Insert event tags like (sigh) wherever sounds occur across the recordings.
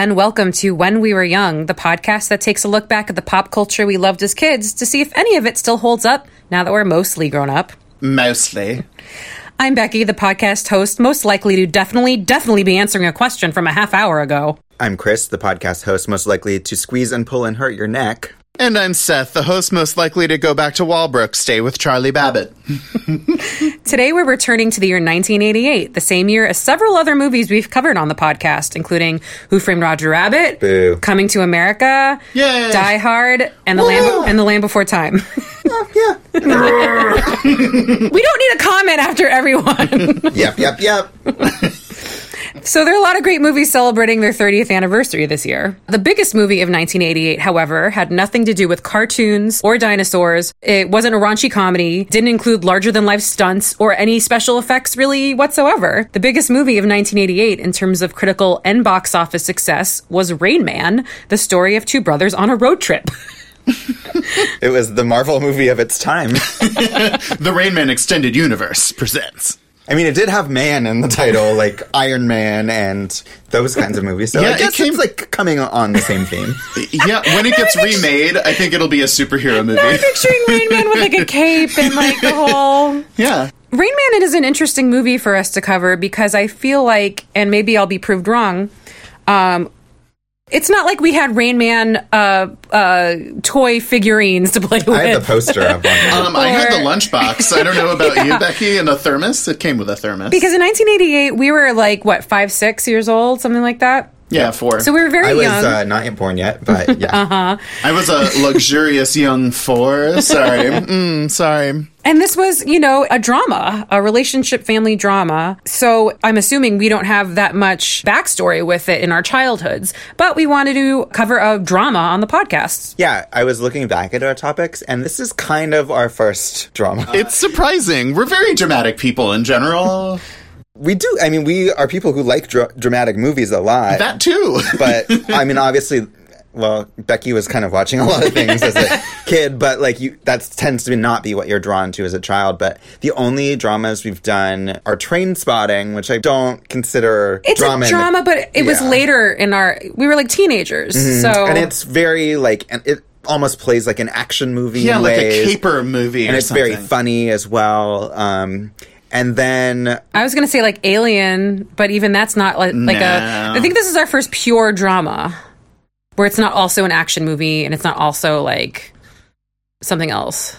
Hello, and welcome to When We Were Young, the podcast that takes a look back at the pop culture we loved as kids to see if any of it still holds up now that we're mostly grown up. Mostly. I'm Becky, the podcast host, most likely to definitely, definitely be answering a question from a half hour ago. I'm Chris, the podcast host, most likely to squeeze and pull and hurt your neck. And I'm Seth, the host most likely to go back to Wallbrook, stay with Charlie Babbitt. (laughs) Today we're returning to the year 1988, the same year as several other movies we've covered on the podcast, including Who Framed Roger Rabbit, Boo. Coming to America, Yay. Die Hard, and the Land and the Land Before Time. (laughs) Oh, yeah. (laughs) we don't need a comment after everyone. yep, yep, yep. So there are a lot of great movies celebrating their 30th anniversary this year. The biggest movie of 1988, however, had nothing to do with cartoons or dinosaurs. It wasn't a raunchy comedy, didn't include larger than life stunts or any special effects really whatsoever. The biggest movie of 1988 in terms of critical and box office success was Rain Man, the story of two brothers on a road trip. (laughs) It was the Marvel movie of its time. (laughs) The Rain Man Extended Universe presents. I mean, it did have man in the title, like Iron Man and those kinds of movies. So Yeah, I it guess came- it's like coming on the same theme. (laughs) Yeah, when it gets remade, I think it'll be a superhero movie. I'm Picturing Rain Man with like a cape and like the whole (laughs) Yeah. Rain Man is an interesting movie for us to cover because I feel like, and maybe I'll be proved wrong, um, it's not like we had Rain Man uh, uh, toy figurines to play with. I had the poster of one. (laughs) Um, I had the lunchbox. I don't know about you, (laughs) Becky, and a thermos. It came with a thermos. because in 1988, we were like, what, five, six years old, something like that? Yeah, four. So we were very I was young. uh, not yet born yet, but (laughs) yeah. uh-huh. I was a luxurious young four. Sorry. (laughs) Mm, sorry. And this was, you know, a drama, a relationship family drama. So I'm assuming we don't have that much backstory with it in our childhoods, but we wanted to cover a drama on the podcast. Yeah, I was looking back at our topics, and this is kind of our first drama. It's surprising. We're very dramatic people in general. (laughs) We do, I mean, we are people who like dra- dramatic movies a lot. That too. but (laughs) I mean, obviously, well, Becky was kind of watching a lot of things as a (laughs) kid, but like you, that tends to not be what you're drawn to as a child. But the only dramas we've done are Trainspotting, which I don't consider It's drama. a in the- drama, but it was later in our. We were like teenagers, so and it's very like, and it almost plays like an action movie. yeah, in like ways, a caper movie. and or it's very funny as well. Um, and then I was gonna say like Alien, but even that's not like, like a. No. I think this is our first pure drama, where it's not also an action movie and it's not also like something else.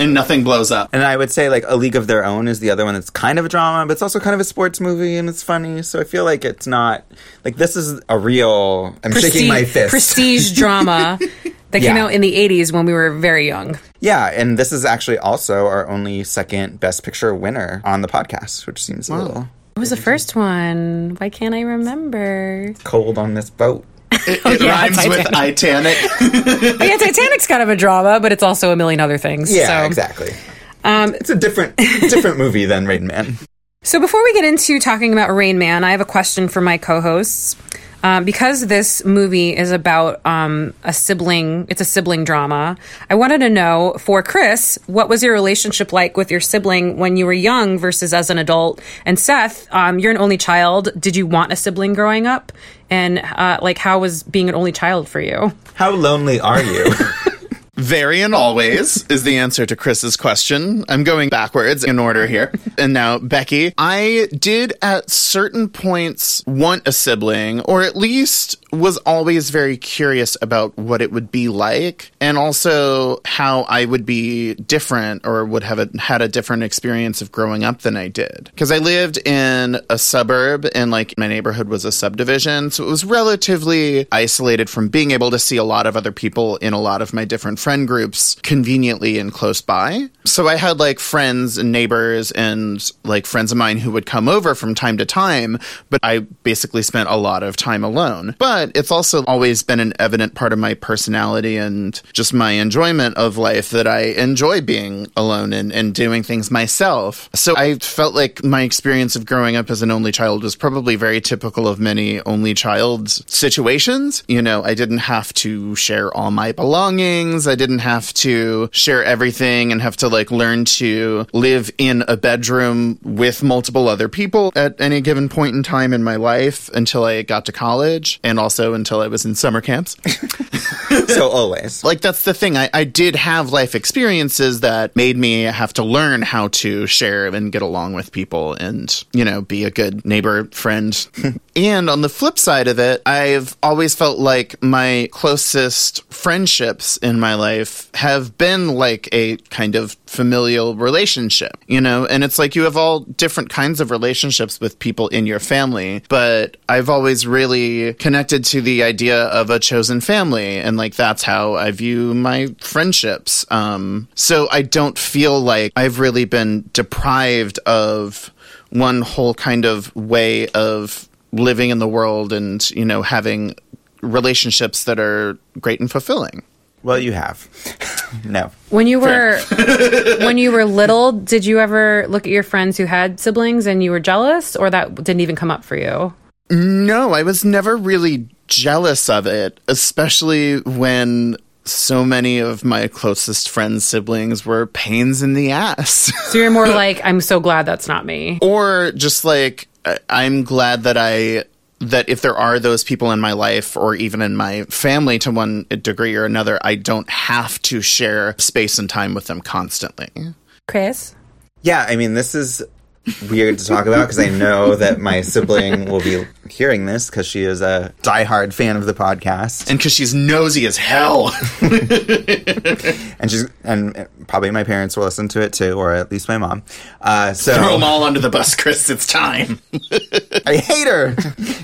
And nothing blows up. And I would say like A League of Their Own is the other one that's kind of a drama, but it's also kind of a sports movie and it's funny. So I feel like it's not like this is a real. I'm shaking my fist. prestige drama (laughs) that came Yeah. out in the 80s when we were very young. Yeah, and this is actually also our only second Best Picture winner on the podcast, which seems a little What was the first one? Why can't I remember? cold on this boat. It, (laughs) it yeah, rhymes with Titanic. (laughs) Yeah, Titanic's kind of a drama, but it's also a million other things. Yeah, so. exactly. Um, It's a different different movie than Rain Man. (laughs) So before we get into talking about Rain Man, I have a question for my co-hosts. Um, because this movie is about um, a sibling, it's a sibling drama. I wanted to know for Chris, what was your relationship like with your sibling when you were young versus as an adult? And Seth, um, you're an only child. Did you want a sibling growing up? And uh, like, how was being an only child for you? How lonely are you? (laughs) Very and always is the answer to Chris's question. I'm going backwards in order here. And now, Becky, I did at certain points want a sibling, or at least was always very curious about what it would be like, and also how I would be different or would have a, had a different experience of growing up than I did. Because I lived in a suburb, and like my neighborhood was a subdivision, so it was relatively isolated from being able to see a lot of other people in a lot of my different friend groups conveniently and close by. So I had like friends and neighbors and like friends of mine who would come over from time to time, but I basically spent a lot of time alone. But it's also always been an evident part of my personality and just my enjoyment of life that I enjoy being alone and, and doing things myself. So I felt like my experience of growing up as an only child was probably very typical of many only child situations. You know, I didn't have to share all my belongings. I didn't have to share everything and have to like learn to live in a bedroom with multiple other people at any given point in time in my life until I got to college and also until I was in summer camps. (laughs) so always. (laughs) like that's the thing. I, I did have life experiences that made me have to learn how to share and get along with people and, you know, be a good neighbor friend. And on the flip side of it, I've always felt like my closest friendships in my life have been like a kind of familial relationship, you know, and it's like you have all different kinds of relationships with people in your family, but I've always really connected to the idea of a chosen family and like that's how I view my friendships. Um so I don't feel like I've really been deprived of one whole kind of way of living in the world and, you know, having relationships that are great and fulfilling. Well, you have. (laughs) no. When you were (laughs) when you were (laughs) little, did you ever look at your friends who had siblings and you were jealous, or that didn't even come up for you? No, I was never really jealous of it, especially when so many of my closest friends' siblings were pains in the ass. So you're more like, I'm so glad that's not me. or just like, I- I'm glad that I. That if there are those people in my life or even in my family to one degree or another, I don't have to share space and time with them constantly. Chris? Yeah, I mean, this is weird to talk about because I know that my sibling will be hearing this because she is a diehard fan of the podcast, And because she's nosy as hell. (laughs) and she's and probably my parents will listen to it too, or at least my mom. Uh, so Throw them all under the bus, Chris. It's time. (laughs) I hate her.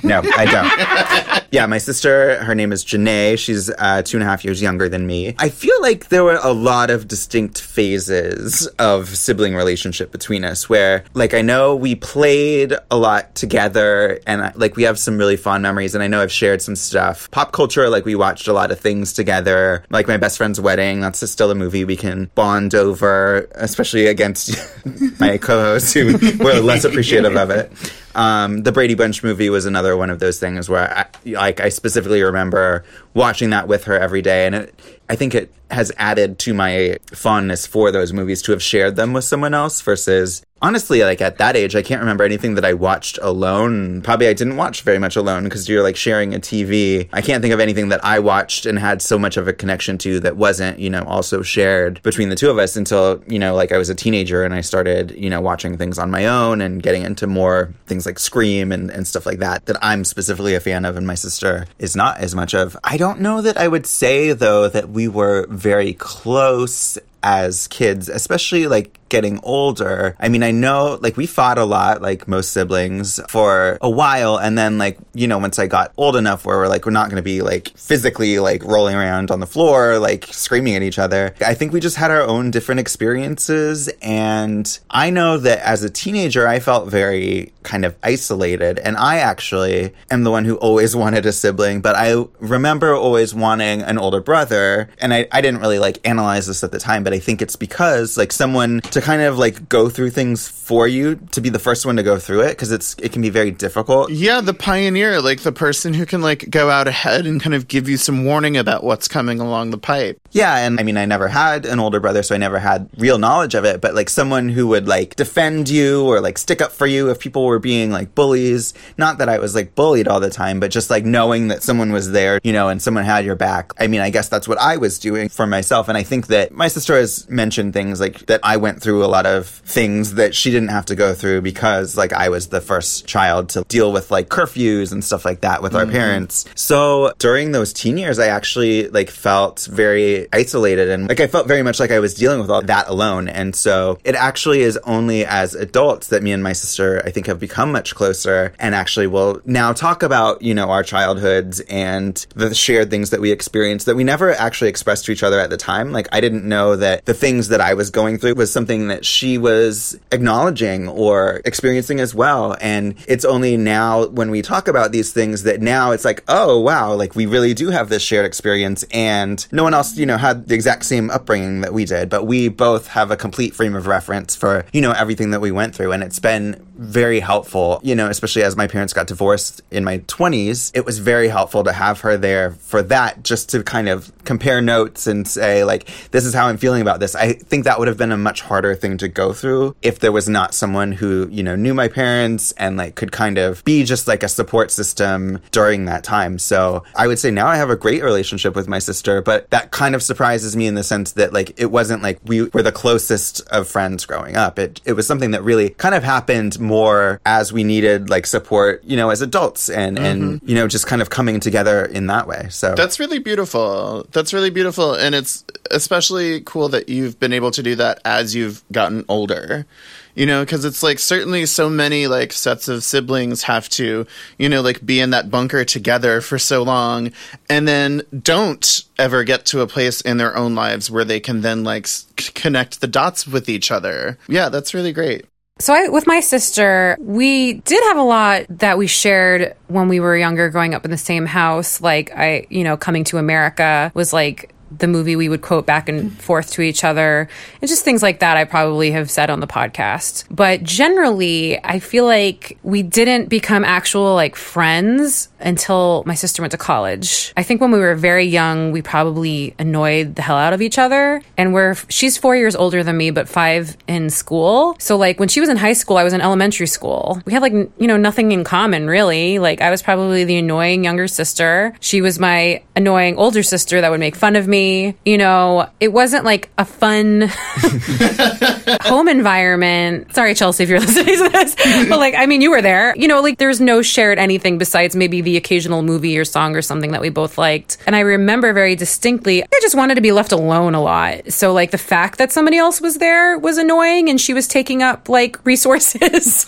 no, I don't. Yeah, my sister, her name is Janae. She's uh, two and a half years younger than me. I feel like there were a lot of distinct phases of sibling relationship between us where, like, I know we played a lot together and, like, we have some really fond memories. And I know I've shared some stuff. Pop culture, like, we watched a lot of things together. Like, my best friend's wedding, that's still a movie we can bond over, especially against (laughs) my co hosts who were less appreciative of it. Um, the Brady Bunch movie was another one of those things where, I, like, I specifically remember watching that with her every day, and it, I think it has added to my fondness for those movies to have shared them with someone else versus. Honestly, like at that age, I can't remember anything that I watched alone. Probably I didn't watch very much alone because you're like sharing a TV. I can't think of anything that I watched and had so much of a connection to that wasn't, you know, also shared between the two of us until, you know, like I was a teenager and I started, you know, watching things on my own and getting into more things like Scream and, and stuff like that that I'm specifically a fan of and my sister is not as much of. I don't know that I would say though that we were very close as kids, especially like getting older. I mean, I know like we fought a lot, like most siblings, for a while. And then, like, you know, once I got old enough where we're like, we're not going to be like physically like rolling around on the floor, like screaming at each other. I think we just had our own different experiences. And I know that as a teenager, I felt very kind of isolated. And I actually am the one who always (laughs) wanted a sibling, but I remember always wanting an older brother. And I, I didn't really like analyze this at the time, but I think it's because like someone to kind of like go through things for you to be the first one to go through it because it's it can be very difficult. Yeah, the pioneer, like the person who can like go out ahead and kind of give you some warning about what's coming along the pipe. Yeah, and I mean, I never had an older brother, so I never had real knowledge of it. But like someone who would like defend you or like stick up for you if people were being like bullies. Not that I was like bullied all the time, but just like knowing that someone was there, you know, and someone had your back. I mean, I guess that's what I was doing for myself. And I think that my sister has mentioned things like that I went through a lot of things that she didn't have to go through because like I was the first child to deal with like curfews and stuff like that with our mm-hmm. parents. So during those teen years, I actually like felt very isolated and like I felt very much like I was dealing with all that alone. And so it actually is only as adults that me and my sister, I think, have become much closer and actually will now talk about, you know, our childhoods and the shared things that we experienced that we never actually expressed to each other at the time. Like I didn't know that the things that I was going through was something that she was acknowledging or experiencing as well. And it's only now when we talk about these things that now it's like, oh, wow, like we really do have this shared experience. And no one else, you know, had the exact same upbringing that we did, but we both have a complete frame of reference for, you know, everything that we went through. And it's been very helpful, you know, especially as my parents got divorced in my 20s. It was very helpful to have her there for that, just to kind of compare notes and say, like, this is how I'm feeling about this. I think that would have been a much harder thing to go through if there was not someone who, you know, knew my parents and like could kind of be just like a support system during that time. So I would say now I have a great relationship with my sister, but that kind of surprises me in the sense that like it wasn't like we were the closest of friends growing up. It it was something that really kind of happened more as we needed like support, you know, as adults and and mm-hmm. you know just kind of coming together in that way. So That's really beautiful. That's really beautiful. And it's especially cool that you've been able to do that as you've gotten older. You know, because it's like certainly so many like sets of siblings have to, you know, like be in that bunker together for so long and then don't ever get to a place in their own lives where they can then like c- connect the dots with each other. Yeah, that's really great. So I, with my sister, we did have a lot that we shared when we were younger, growing up in the same house. Like I, you know, coming to America was like the movie we would quote back and mm-hmm. forth to each other and just things like that I probably have said on the podcast. But generally, I feel like we didn't become actual like friends until my sister went to college. I think when we were very young, we probably annoyed the hell out of each other. And we're she's 4 years older than me but 5 in school. So like when she was in high school, I was in elementary school. We had like you know nothing in common really. Like I was probably the annoying younger sister. She was my annoying older sister that would make fun of me. You know, it wasn't like a fun (laughs) home environment. Sorry, Chelsea, if you're (laughs) listening to this, but like, I mean, you were there. You know, like there's no shared anything besides maybe the occasional movie or song or something that we both liked. And I remember very distinctly, I just wanted to be left alone a lot. So, like, the fact that somebody else was there was annoying and she was taking up like (laughs) resources.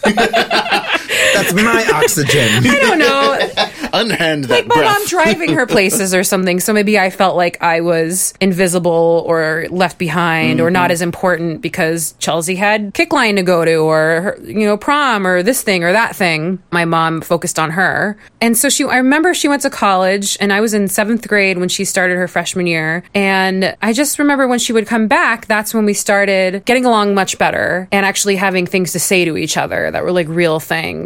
That's my oxygen. (laughs) I don't know. Unhand that my breath. mom driving her places or something. So maybe I felt like I was invisible or left behind or not mm-hmm. as important because Chelsea had kickline to go to or her, you know prom or this thing or that thing. My mom focused on her, and so she. I remember she went to college, and I was in seventh grade when she started her freshman year, and I just remember when she would come back. That's when we started getting along much better and actually having things to say to each other that were like real things.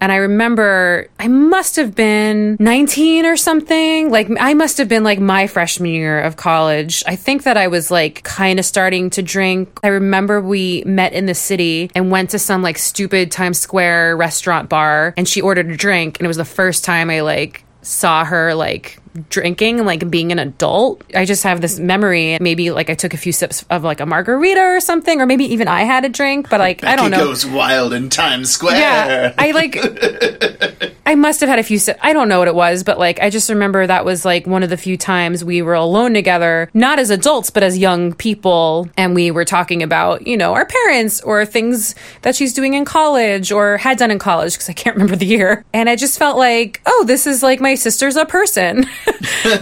And I remember I must have been 19 or something. Like I must have been like my freshman year of college. I think that I was like kind of starting to drink. I remember we met in the city and went to some like stupid Times Square restaurant bar and she ordered a drink and it was the first time I like saw her like drinking like being an adult i just have this memory maybe like i took a few sips of like a margarita or something or maybe even i had a drink but like (laughs) i don't know goes wild in Times Square. yeah i like (laughs) i must have had a few sips i don't know what it was but like i just remember that was like one of the few times we were alone together not as adults but as young people and we were talking about you know our parents or things that she's doing in college or had done in college because i can't remember the year. And i just felt like oh this is like my sister's a person. (laughs)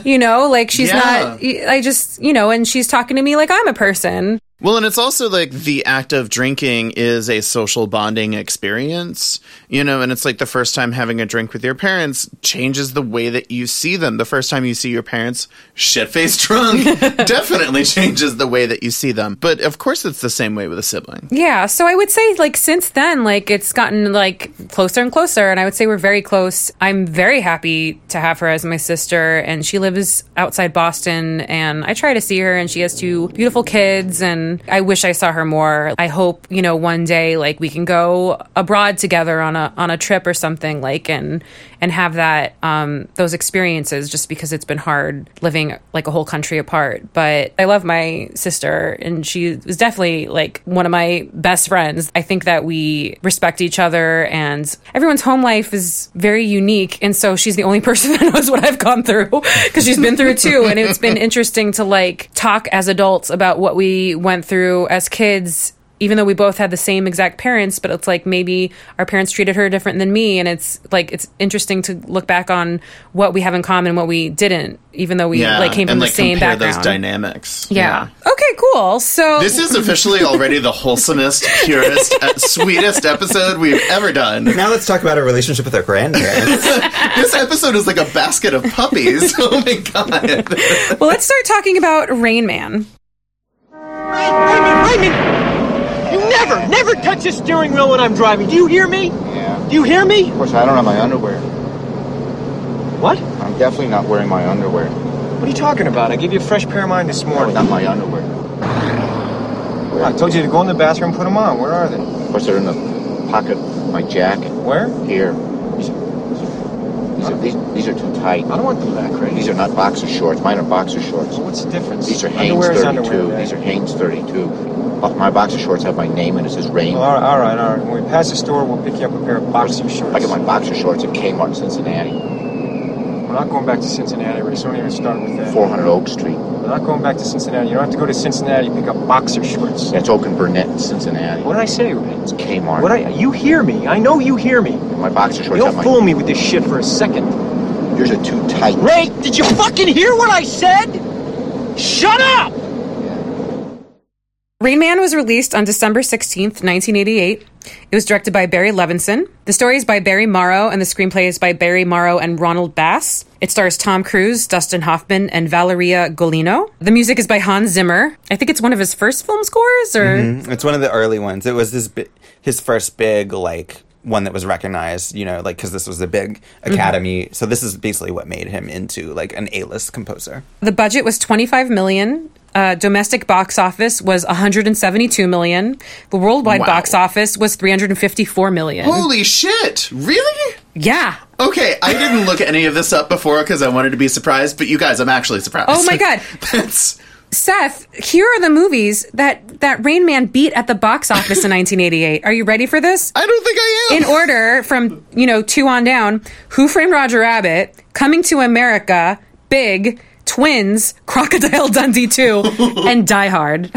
You know like she's Yeah. not i just you know and she's talking to me like i'm a person Well, and it's also like the act of drinking is a social bonding experience, you know, and it's like the first time having a drink with your parents changes the way that you see them. The first time you see your parents shit faced (laughs) drunk (laughs) definitely changes the way that you see them. But of course, it's the same way with a sibling. Yeah, so I would say like since then, like it's gotten like closer and closer, and I would say we're very close. I'm very happy to have her as my sister, and she lives outside Boston, and I try to see her, and she has two beautiful kids, and I wish I saw her more. I hope you know one day like we can go abroad together on a on a trip or something like and and have that um those experiences just because it's been hard living like a whole country apart. But I love my sister, and she was definitely like one of my best friends. I think that we respect each other, and everyone's home life is very unique. And so she's the only (laughs) person that knows what I've gone through because she's been through it too. And it's been interesting to like talk as adults about what we went through as kids even though we both had the same exact parents, but it's like maybe our parents treated her different than me. And it's like, it's interesting to look back on what we have in common and what we didn't, even though we Yeah, like came from and the like same compare background. those dynamics. yeah. Okay, cool. So This is officially already the wholesomest, purest, uh, sweetest episode we've ever done. now let's talk about our relationship with our grandparents. (laughs) This episode is like a basket of puppies. (laughs) Oh my god. well, let's start talking about Rain Man. Raymond, Raymond, you Never, never touch the steering wheel when I'm driving. Do you hear me? Yeah. Do you hear me? Of course, I don't have my underwear. What? I'm definitely not wearing my underwear. What are you talking about? I gave you a fresh pair of mine this No, morning. not my underwear. I told you to go in the bathroom and put them on. Where are they? Of course, they're in the pocket of my jacket. Where? Here. These are, these these, are too tight. I don't want them that crazy. These are not boxer shorts. Mine are boxer shorts. What's the difference? These are Hanes underwear is 32. underwear. man. These are Hanes 32. Uh, My boxer shorts have my name and it says Rain. Well, all right, all right, all right. When we pass the store, we'll pick you up a pair of boxer shorts. I get my boxer shorts at Kmart Cincinnati, We're not going back to Cincinnati, Rick. So don't even start with that. 400 Oak Street. We're not going back to Cincinnati. You don't have to go to Cincinnati to pick up boxer shorts. That's Oak and Burnett in Cincinnati. What did I say, Ray? It's Kmart. What I? You hear me? I know you hear me. my boxer shorts You don't my fool me with this shit for a second. Yours are too tight. Ray, did you fucking hear what I said? Shut up! Rain Man was released on December 16th, 1988. It was directed by Barry Levinson. The story is by Barry Morrow, and the screenplay is by Barry Morrow and Ronald Bass. It stars Tom Cruise, Dustin Hoffman, and Valeria Golino. The music is by Hans Zimmer. I think it's one of his first film scores, or mm-hmm. It's one of the early ones. It was his his first big like one that was recognized. You know, like because this was a big mm-hmm. academy. So this is basically what made him into like an A list composer. the budget was 25 million. Uh, domestic box office was 172 million. The worldwide Wow. box office was 354 million. Holy shit! Really? yeah. Okay, I didn't look any of this up before because I wanted to be surprised, but you guys, I'm actually surprised. Oh my God. (laughs) That's Seth, here are the movies that that Rain Man beat at the box (laughs) office in 1988. Are you ready for this? I don't think I am. In order from, you know, 2 on down, Who Framed Roger Rabbit, Coming to America, Big, Twins, Crocodile Dundee 2, (laughs) and Die Hard.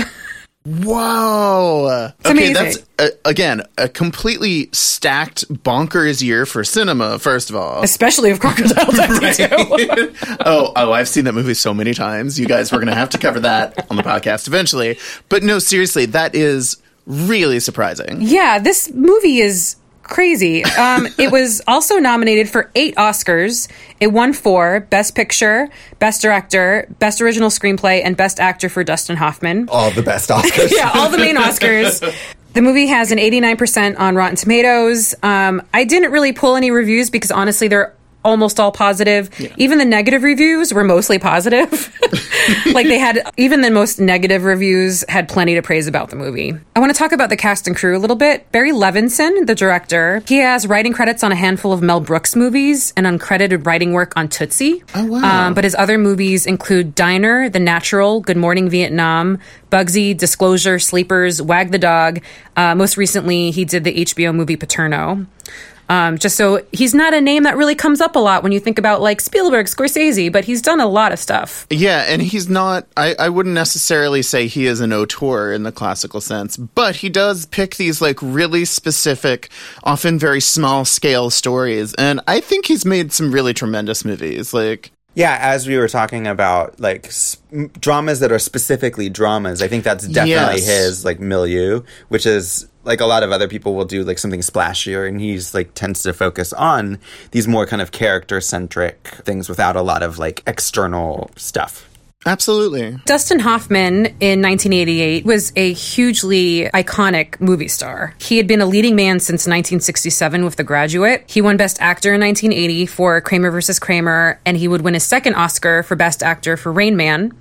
Wow. okay, amazing. that's uh, again a completely stacked bonkers year for cinema. First of all, Especially of (laughs) Crocodile Dundee 2. (laughs) oh, oh, I've seen that movie so many times. You guys were going to have to cover that on the podcast eventually. But no, seriously, that is really surprising. Yeah, this movie is crazy. Um, (laughs) it was also nominated for eight Oscars. It won four Best Picture, Best Director, Best Original Screenplay, and Best Actor for Dustin Hoffman. All the best Oscars. (laughs) Yeah, all the main Oscars. The movie has an 89% on Rotten Tomatoes. Um, I didn't really pull any reviews because honestly, they're almost all positive. Even the negative reviews were mostly positive. (laughs) like they had, even the most negative reviews had plenty to praise about the movie. I want to talk about the cast and crew a little bit. Barry Levinson, the director, he has writing credits on a handful of Mel Brooks movies and uncredited writing work on Tootsie. Oh, wow. Um, but his other movies include Diner, The Natural, Good Morning Vietnam, Bugsy, Disclosure, Sleepers, Wag the Dog. Uh, most recently, he did the HBO movie Paterno. Um, just so he's not a name that really comes up a lot when you think about like Spielberg, Scorsese, but he's done a lot of stuff. Yeah, and he's not, I, I wouldn't necessarily say he is an auteur in the classical sense, but he does pick these like really specific, often very small scale stories. And I think he's made some really tremendous movies. Like, Yeah, as we were talking about, like s- m- dramas that are specifically dramas, I think that's definitely Yes. his like milieu, which is like a lot of other people will do like something splashier, and he's like tends to focus on these more kind of character centric things without a lot of like external stuff. Absolutely. Dustin Hoffman in 1988 was a hugely iconic movie star. He had been a leading man since 1967 with The Graduate. He won Best Actor in 1980 for Kramer vs. Kramer, and he would win his second Oscar for Best Actor for Rain Man.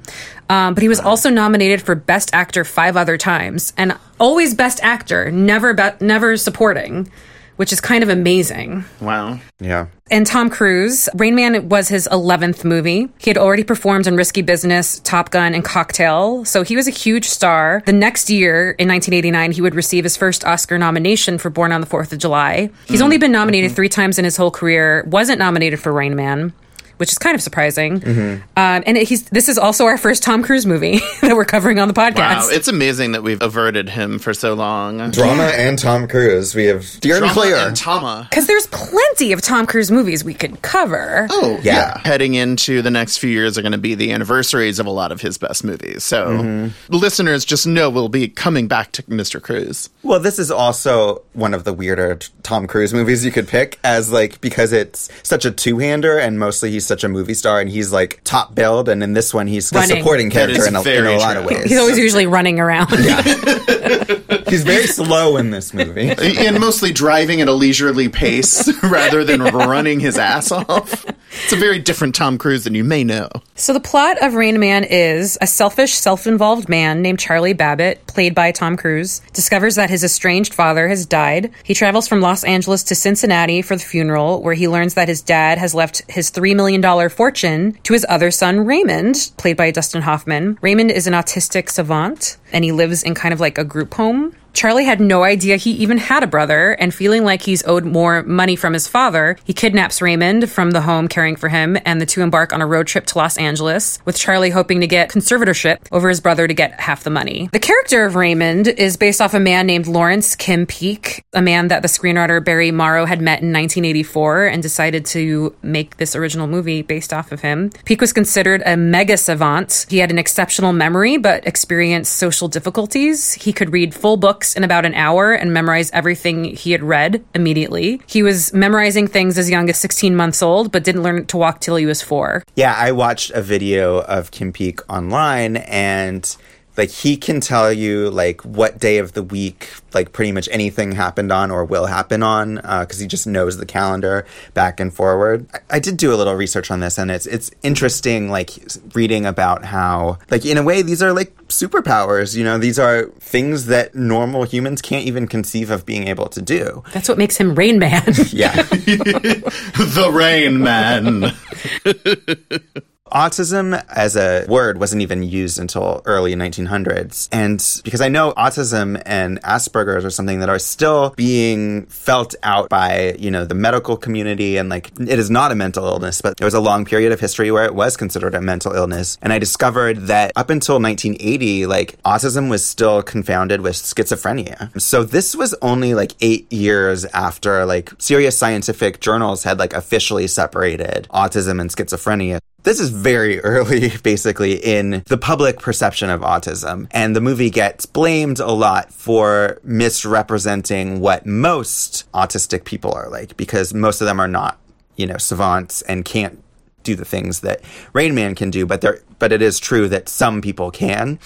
Um, but he was also nominated for Best Actor five other times, and always Best Actor, never be- never supporting, which is kind of amazing. Wow. Yeah. And Tom Cruise, Rain Man was his 11th movie. He had already performed in Risky Business, Top Gun, and Cocktail, so he was a huge star. The next year, in 1989, he would receive his first Oscar nomination for Born on the Fourth of July. He's hmm. only been nominated mm-hmm. three times in his whole career, wasn't nominated for Rain Man. Which is kind of surprising, um, and he's. This is also our first Tom Cruise movie (laughs) that we're covering on the podcast. Wow. It's amazing that we've averted him for so long. Drama and Tom Cruise. We have Dear and Drama Clear. and Tama. Because there's plenty of Tom Cruise movies we could cover. Oh, Yeah. yeah. Heading into the next few years are going to be the anniversaries of a lot of his best movies. So listeners just know we'll be coming back to Mr. Cruise. Well, this is also one of the weirder Tom Cruise movies you could pick as like because it's such a two-hander and mostly he's such a movie star and he's like top billed and in this one he's a Running. supporting That character is in a, in very a lot of true. ways. He's always usually running around. (laughs) He's very slow in this movie. (laughs) and mostly driving at a leisurely pace (laughs) rather than running his ass off. It's a very different Tom Cruise than you may know. So the plot of Rain Man is a selfish, self-involved man named Charlie Babbitt, played by Tom Cruise, discovers that his estranged father has died. He travels from Los Angeles to Cincinnati for the funeral, where he learns that his dad has left his $3 million fortune to his other son, Raymond, played by Dustin Hoffman. Raymond is an autistic savant, and he lives in kind of like a group home. Charlie had no idea he even had a brother, and feeling like he's owed more money from his father, he kidnaps Raymond from the home caring for him, and the two embark on a road trip to Los Angeles, with Charlie hoping to get conservatorship over his brother to get half the money. The character of Raymond is based off a man named Laurence Kim Peek, a man that the screenwriter Barry Morrow had met in 1984 and decided to make this original movie based off of him. Peek was considered a mega savant. He had an exceptional memory, but experienced social difficulties. He could read full books in about an hour and memorize everything he had read immediately. He was memorizing things as young as 16 months old, but didn't learn to walk till he was four. Yeah, I watched a video of Kim Peek online and like he can tell you like what day of the week like pretty much anything happened on or will happen on because uh, he just knows the calendar back and forward I-, I did do a little research on this and it's it's interesting like reading about how like in a way these are like superpowers you know these are things that normal humans can't even conceive of being able to do That's what makes him Rain Man. yeah (laughs) (laughs) the Rain Man. (laughs) Autism as a word wasn't even used until early 1900s. And because I know autism and Asperger's are something that are still being felt out by, you know, the medical community and like it is not a mental illness, but there was a long period of history where it was considered a mental illness. And I discovered that up until 1980, like autism was still confounded with schizophrenia. So this was only like eight years after like serious scientific journals had like officially separated autism and schizophrenia. This is very (laughs) early, basically, in the public perception of autism. And the movie gets blamed a lot for misrepresenting what most autistic people are like, because most of them are not, you know, savants and can't do the things that Rain Man can do, but there, but it is true that some people can.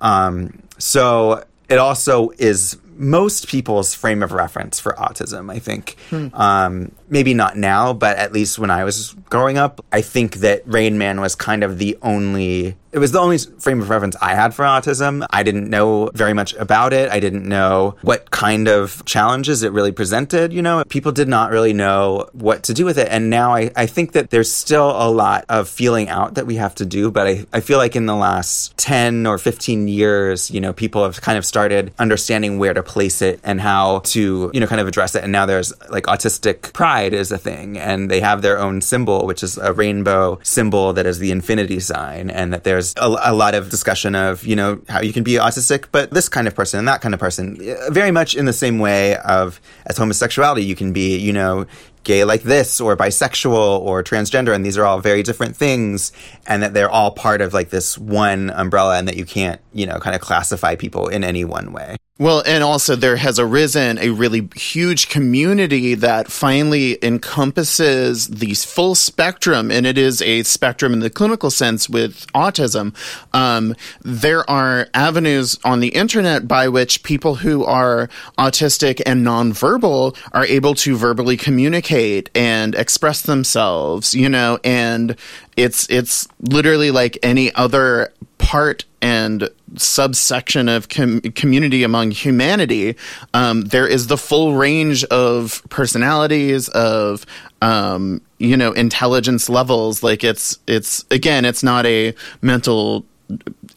Um, so it also is most people's frame of reference for autism. I think um, maybe not now, but at least when I was growing up, I think that Rain Man was kind of the only. It was the only frame of reference I had for autism. I didn't know very much about it. I didn't know what kind of challenges it really presented. You know, people did not really know what to do with it. And now I, I think that there's still a lot of feeling out that we have to do. But I, I feel like in the last 10 or 15 years, you know, people have kind of started understanding where to place it and how to, you know, kind of address it. And now there's like autistic pride is a thing. And they have their own symbol, which is a rainbow symbol that is the infinity sign. And that there's a, a lot of discussion of, you know, how you can be autistic, but this kind of person and that kind of person. Uh, very much in the same way of as homosexuality, you can be, you know, gay like this or bisexual or transgender and these are all very different things and that they're all part of like this one umbrella and that you can't you know kind of classify people in any one way Well, and also there has arisen a really huge community that finally encompasses the full spectrum, and it is a spectrum in the clinical sense with autism. Um, there are avenues on the internet by which people who are autistic and nonverbal are able to verbally communicate and express themselves, you know, and it's it's literally like any other part and subsection of com- community among humanity, um, there is the full range of personalities of um, you know intelligence levels. Like it's it's again, it's not a mental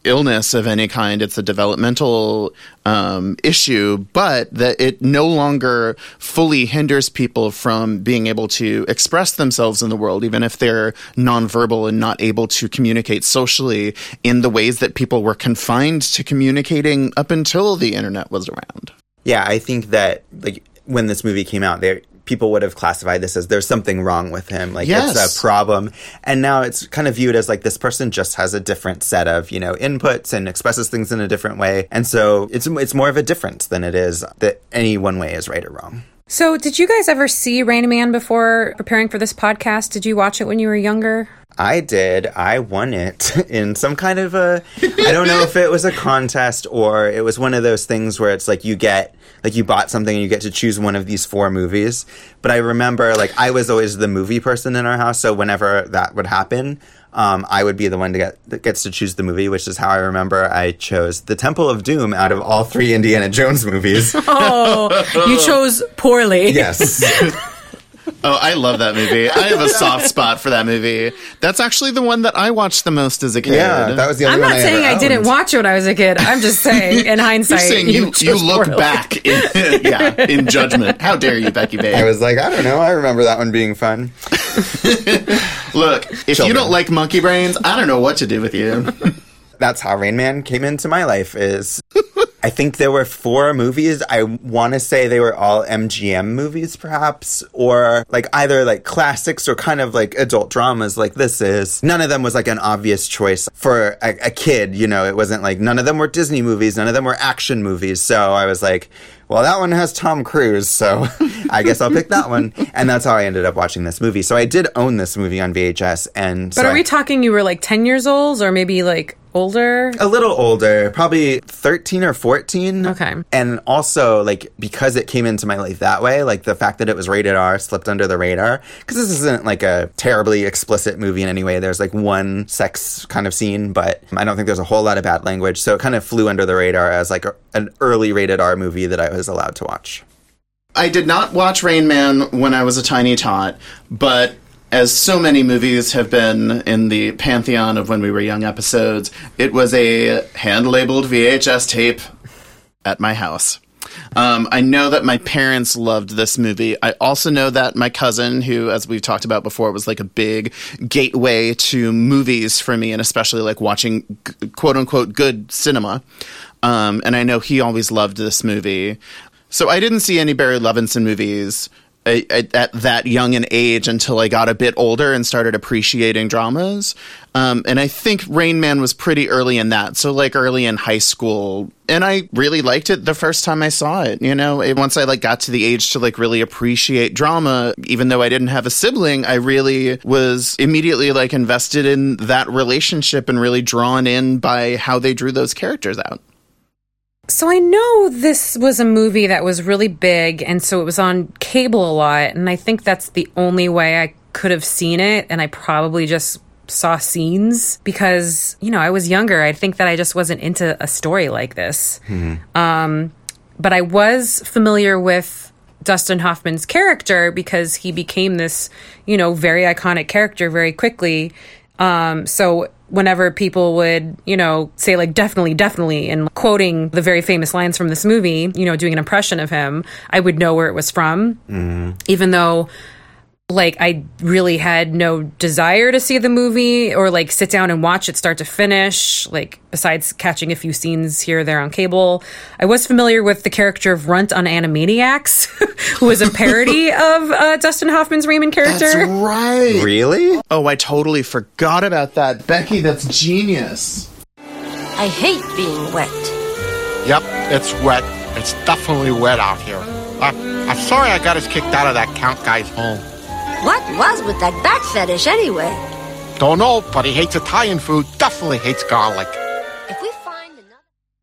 illness of any kind. It's a developmental um, issue, but that it no longer fully hinders people from being able to express themselves in the world, even if they're nonverbal and not able to communicate socially in the ways that people were confined to communicating up until the internet was around. Yeah, I think that like when this movie came out, there people would have classified this as there's something wrong with him, like Yes. it's a problem, and now it's kind of viewed as like this person just has a different set of you know inputs and expresses things in a different way, and so it's it's more of a difference than it is that any one way is right or wrong. So, did you guys ever see Rain Man before preparing for this podcast? Did you watch it when you were younger? I did. I won it (laughs) in some kind of a. I don't know if it was a contest or it was one of those things where it's like you get, like you bought something and you get to choose one of these four movies. But I remember, like, I was always the movie person in our house. So whenever that would happen, um, I would be the one to get that gets to choose the movie, which is how I remember I chose The Temple of Doom out of all three Indiana Jones movies. (laughs) Oh, you (laughs) chose poorly. yes. Oh, I love that movie. (laughs) I have a soft spot for that movie. That's actually the one that I watched the most as a kid. Yeah, that was the only I'm one not I saying ever I didn't owned. watch it when I was a kid. I'm just saying, in (laughs) You're hindsight, saying you, you (laughs) chose look poorly. back in, yeah, in judgment. How dare you, Becky Bay? I was like, I don't know. I remember that one being fun. Look, if you don't like monkey brains, I don't know what to do with you. That's how Rain Man came into my life. Is I think there were four movies. I want to say they were all MGM movies, perhaps, or like either like classics or kind of like adult dramas, like this is. None of them was like an obvious choice for a, a kid. You know, it wasn't like none of them were Disney movies. None of them were action movies. So I was like. Well, that one has Tom Cruise, so (laughs) I guess I'll pick that one. And that's how I ended up watching this movie. So I did own this movie on VHS, and But so are I- we talking you were like 10 years old or maybe like older? a little older, probably 13 or 14. Okay. And also, like, because it came into my life that way, like the fact that it was rated R slipped under the radar. Because this isn't like a terribly explicit movie in any way. There's like one sex kind of scene, but I don't think there's a whole lot of bad language. So it kind of flew under the radar as like a, an early rated R movie that I was allowed to watch. I did not watch Rain Man when I was a tiny tot, but as so many movies have been in the pantheon of when we were young episodes, it was a hand labeled VHS tape at my house. Um, I know that my parents loved this movie. I also know that my cousin, who, as we've talked about before, was like a big gateway to movies for me, and especially like watching quote unquote good cinema. Um, and I know he always loved this movie. So I didn't see any Barry Levinson movies at that young an age until I got a bit older and started appreciating dramas. Um, and I think Rain Man was pretty early in that. So like early in high school. And I really liked it the first time I saw it. You know, it, once I like got to the age to like really appreciate drama, even though I didn't have a sibling, I really was immediately like invested in that relationship and really drawn in by how they drew those characters out. So I know this was a movie that was really big, and so it was on cable a lot, and I think that's the only way I could have seen it, and I probably just saw scenes because you know I was younger. I think that I just wasn't into a story like this. Um, but I was familiar with Dustin Hoffman's character because he became this, you know, very iconic character very quickly. Um, so whenever people would, you know, say like definitely, definitely, and quoting the very famous lines from this movie, you know, doing an impression of him, I would know where it was from, mm-hmm. even though like I really had no desire to see the movie or like sit down and watch it start to finish. Like besides catching a few scenes here or there on cable, I was familiar with the character of Runt on Animaniacs, (laughs) who was a parody (laughs) of uh, Dustin Hoffman's Raymond character. right. Really? Oh, I totally forgot about that. Becky, that's genius. I hate being wet. Yep, it's wet. It's definitely wet out here. I, I'm sorry I got us kicked out of that Count guy's home. What was with that bat fetish anyway? Don't know, but he hates Italian food. Definitely hates garlic. If we find another.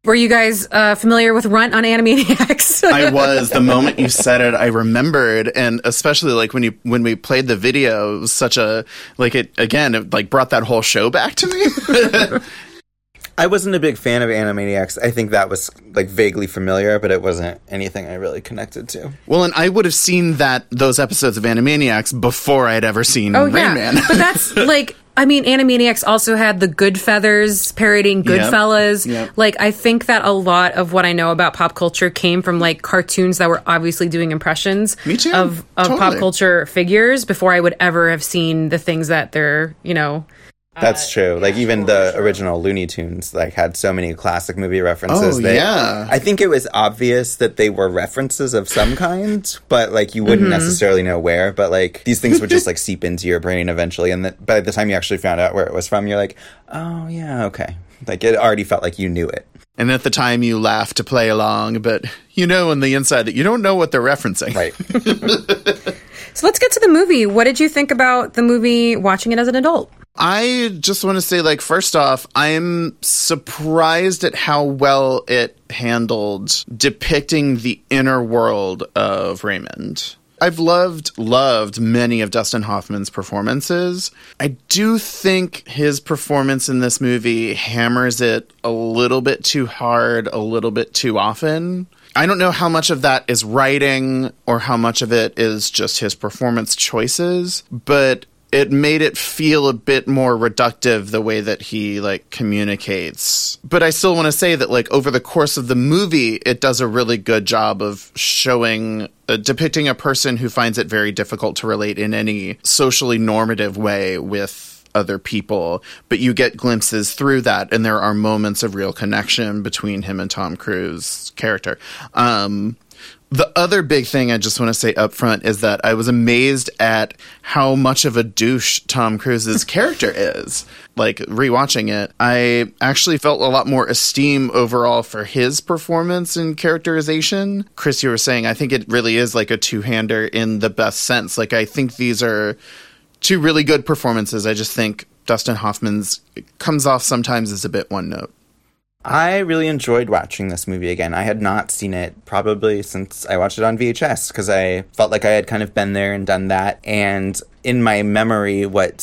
Were you guys uh, familiar with Runt on Animaniacs? (laughs) I was the moment you said it. I remembered, and especially like when you when we played the video, it was such a like it again. It like brought that whole show back to me. (laughs) I wasn't a big fan of Animaniacs. I think that was like vaguely familiar, but it wasn't anything I really connected to. well, and I would have seen that those episodes of Animaniacs before I'd ever seen Oh Rain yeah, Man. but (laughs) that's like I mean, Animaniacs also had the Goodfeathers parodying Goodfellas. Yep. Like I think that a lot of what I know about pop culture came from like cartoons that were obviously doing impressions Me too. of of pop culture figures before I would ever have seen the things that they're you know. That's uh, true. Like even the original Looney Tunes like had so many classic movie references. Oh, that yeah. I think it was obvious that they were references of some kind, but like you wouldn't mm-hmm. necessarily know where. But like these things would just like seep into your brain eventually, and that by the time you actually found out where it was from, you're like, oh yeah, okay. Like it already felt like you knew it. and at the time, you laugh to play along, but you know on the inside that you don't know what they're referencing. Right. (laughs) So let's get to the movie. What did you think about the movie? Watching it as an adult. I just want to say, like, first off, I'm surprised at how well it handled depicting the inner world of Raymond. I've loved, loved many of Dustin Hoffman's performances. I do think his performance in this movie hammers it a little bit too hard, a little bit too often. I don't know how much of that is writing or how much of it is just his performance choices, but it made it feel a bit more reductive the way that he like communicates. But I still want to say that like over the course of the movie, it does a really good job of showing uh, depicting a person who finds it very difficult to relate in any socially normative way with other people, but you get glimpses through that, and there are moments of real connection between him and Tom Cruise's character. Um, the other big thing I just want to say up front is that I was amazed at how much of a douche Tom Cruise's (laughs) character is. Like rewatching it, I actually felt a lot more esteem overall for his performance and characterization. Chris, you were saying, I think it really is like a two hander in the best sense. Like, I think these are two really good performances. I just think Dustin Hoffman's comes off sometimes as a bit one note. I really enjoyed watching this movie again. I had not seen it probably since I watched it on VHS because I felt like I had kind of been there and done that. And in my memory, what's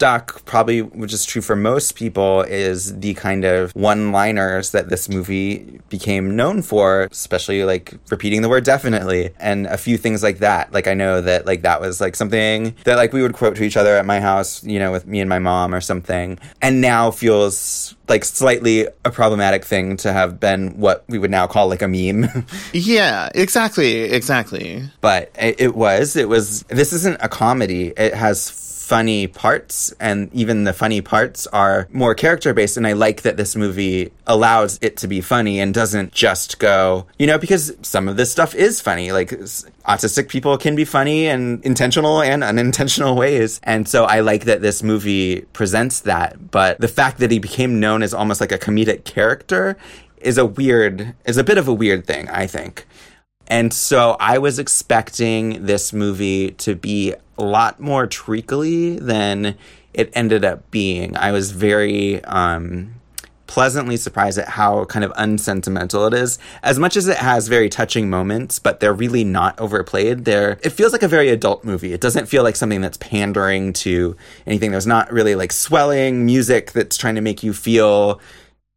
stuck, probably which is true for most people, is the kind of one liners that this movie became known for, especially like repeating the word definitely and a few things like that. Like I know that like that was like something that like we would quote to each other at my house, you know, with me and my mom or something. And now feels like slightly a problematic thing to have been what we would now call like a meme. (laughs) yeah, exactly, exactly. But it, it was, it was, this isn't a comedy. It has funny parts, and even the funny parts are more character based. And I like that this movie allows it to be funny and doesn't just go, you know, because some of this stuff is funny. Like autistic people can be funny in intentional and unintentional ways. And so I like that this movie presents that. But the fact that he became known as almost like a comedic character is a weird, is a bit of a weird thing, I think. And so I was expecting this movie to be a lot more treacly than it ended up being. I was very um, pleasantly surprised at how kind of unsentimental it is. As much as it has very touching moments, but they're really not overplayed. They're, it feels like a very adult movie. It doesn't feel like something that's pandering to anything. There's not really like swelling music that's trying to make you feel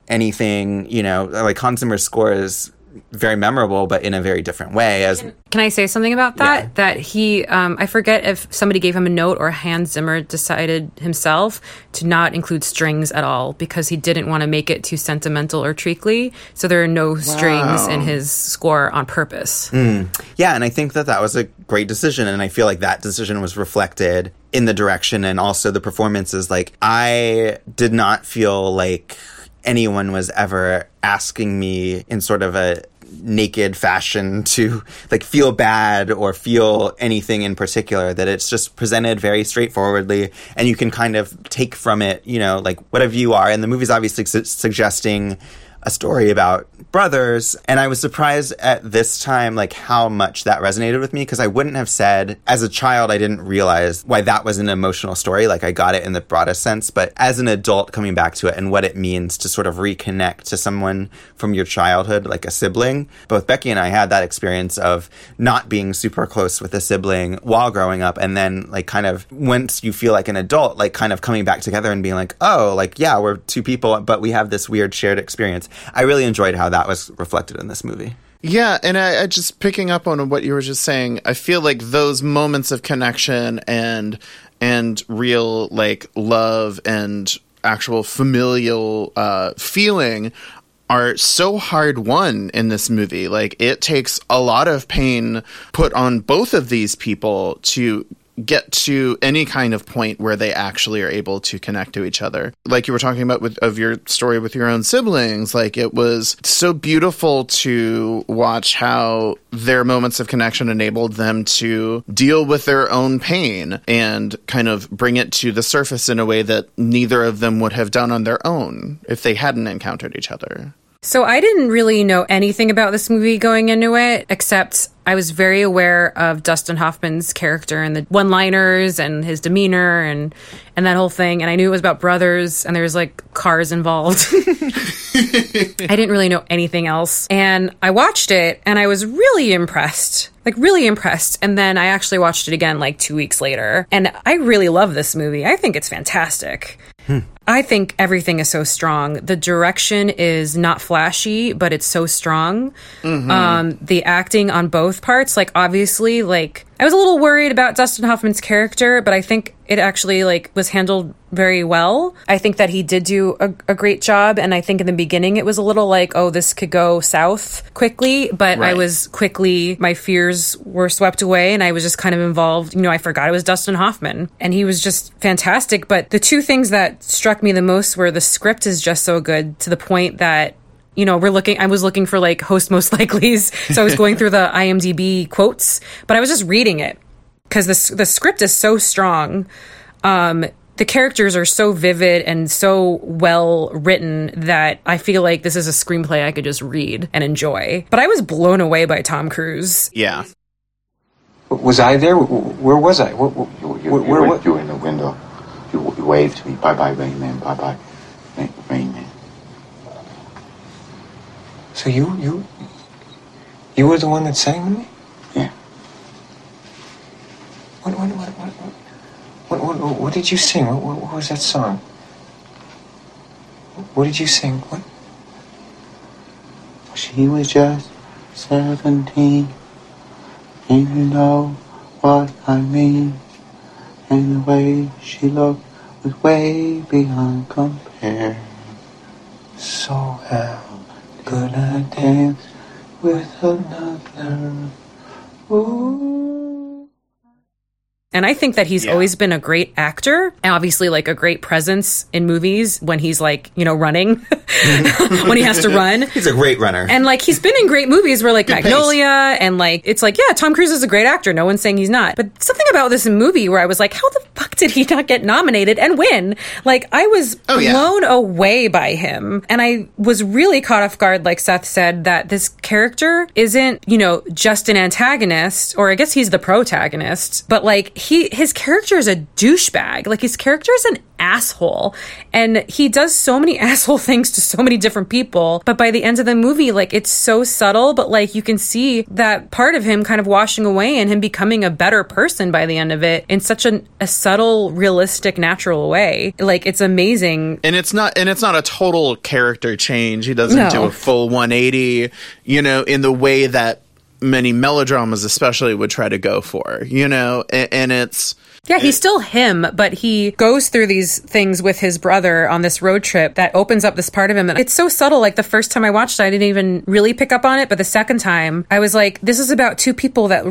anything, you know, like Hans Zimmer's score is very memorable, but in a very different way. As Can I say something about that? Yeah. That he, um, I forget if somebody gave him a note or Hans Zimmer decided himself to not include strings at all because he didn't want to make it too sentimental or treacly. So there are no strings in his score on purpose. yeah, and I think that that was a great decision, and I feel like that decision was reflected in the direction and also the performances. Like I did not feel like anyone was ever asking me in sort of a naked fashion to like feel bad or feel anything in particular that it's just presented very straightforwardly and you can kind of take from it you know like whatever you are. And the movie's obviously su- suggesting a story about brothers and i was surprised at this time like how much that resonated with me because i wouldn't have said as a child i didn't realize why that was an emotional story. Like i got it in the broadest sense but as an adult coming back to it and what it means to sort of reconnect to someone from your childhood like a sibling both becky and i had that experience of not being super close with a sibling while growing up and then like kind of once you feel like an adult like kind of coming back together and being like oh like yeah we're two people but we have this weird shared experience i really enjoyed how that was reflected in this movie Yeah, and I, I just picking up on what you were just saying, I feel like those moments of connection and and real like love and actual familial uh, feeling are so hard won in this movie. Like it takes a lot of pain put on both of these people to get to any kind of point where they actually are able to connect to each other. Like you were talking about with of your story with your own siblings, like it was so beautiful to watch how their moments of connection enabled them to deal with their own pain and kind of bring it to the surface in a way that neither of them would have done on their own if they hadn't encountered each other. So I didn't really know anything about this movie going into it, except I was very aware of Dustin Hoffman's character and the one-liners and his demeanor and and that whole thing. And I knew it was about brothers and there was like cars involved. (laughs) I didn't really know anything else. And I watched it and I was really impressed. Like really impressed. And then I actually watched it again like 2 weeks later. And I really love this movie. I think it's fantastic. Hmm. I think everything is so strong. The direction is not flashy, but it's so strong. Um, the acting on both parts, like obviously, like I was a little worried about Dustin Hoffman's character, but I think it actually like was handled very well. I think that he did do a, a great job, and I think in the beginning it was a little like, oh, this could go south quickly, but I was quickly my fears were swept away, and I was just kind of involved. You know, I forgot it was Dustin Hoffman, and he was just fantastic. But the two things that struck me the most were the script is just so good to the point that you know, we're looking, I was looking for like host most (laughs) likelies. So I was going through the (laughs) IMDb quotes, but I was just reading it because the, the script is so strong. Um, the characters are so vivid and so well written that I feel like this is a screenplay I could just read and enjoy. But I was blown away by Tom Cruise. Yeah. Was I there? Where was I? Where, where, You, you, where, you, where, were, what- you were in the window. You, you waved to me. Bye bye, Rain Man. Bye bye, Rain, Rain Man. So you, you, you were the one that sang with me? Yeah. What, what, what, what, what, what, what, what did you sing? What, what, what was that song? What did you sing? What? She was just 17. And you know what I mean. And the way she looked was way beyond compare. So how could I dance? Dance with another. Ooh. And I think that he's Yeah. always been a great actor obviously like a great presence in movies when he's like, you know, running, (laughs) when he has to run. (laughs) He's a great runner. And like he's been in great movies where like pace. Magnolia and like it's like yeah Tom Cruise is a great actor no one's saying he's not but something about this movie where I was like how the fuck did he not get nominated and win like I was Oh, yeah. blown away by him and I was really caught off guard like Seth said that this character isn't you know just an antagonist or I guess he's the protagonist but like he his character is a douchebag. Like his character is an asshole. And he does so many (laughs) asshole things to so many different people. But by the end of the movie like it's so subtle but like you can see that part of him kind of washing away and him becoming a better person by the end of it in such an, a subtle realistic natural way. Like it's amazing. And it's not and it's not a total character change. He doesn't No. do a full 180 you know in the way that many melodramas especially would try to go for you know and, and it's Yeah, he's still him, but he goes through these things with his brother on this road trip that opens up this part of him. And it's so subtle. Like the first time I watched it, I didn't even really pick up on it. But the second time, I was like, this is about two people that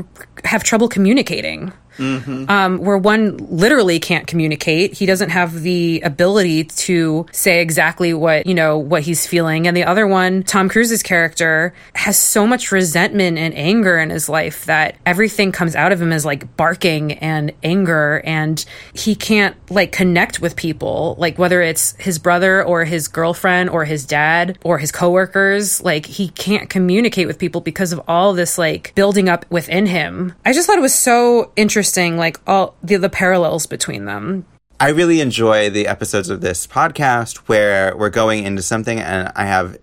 have trouble communicating. Um, where one literally can't communicate. He doesn't have the ability to say exactly what, you know, what he's feeling. And the other one, Tom Cruise's character, has so much resentment and anger in his life that everything comes out of him as like barking and anger. And he can't like connect with people, like whether it's his brother or his girlfriend or his dad or his coworkers. Like he can't communicate with people because of all this like building up within him. I just thought it was so interesting, like all the, the parallels between them. I really enjoy the episodes of this podcast where we're going into something and I have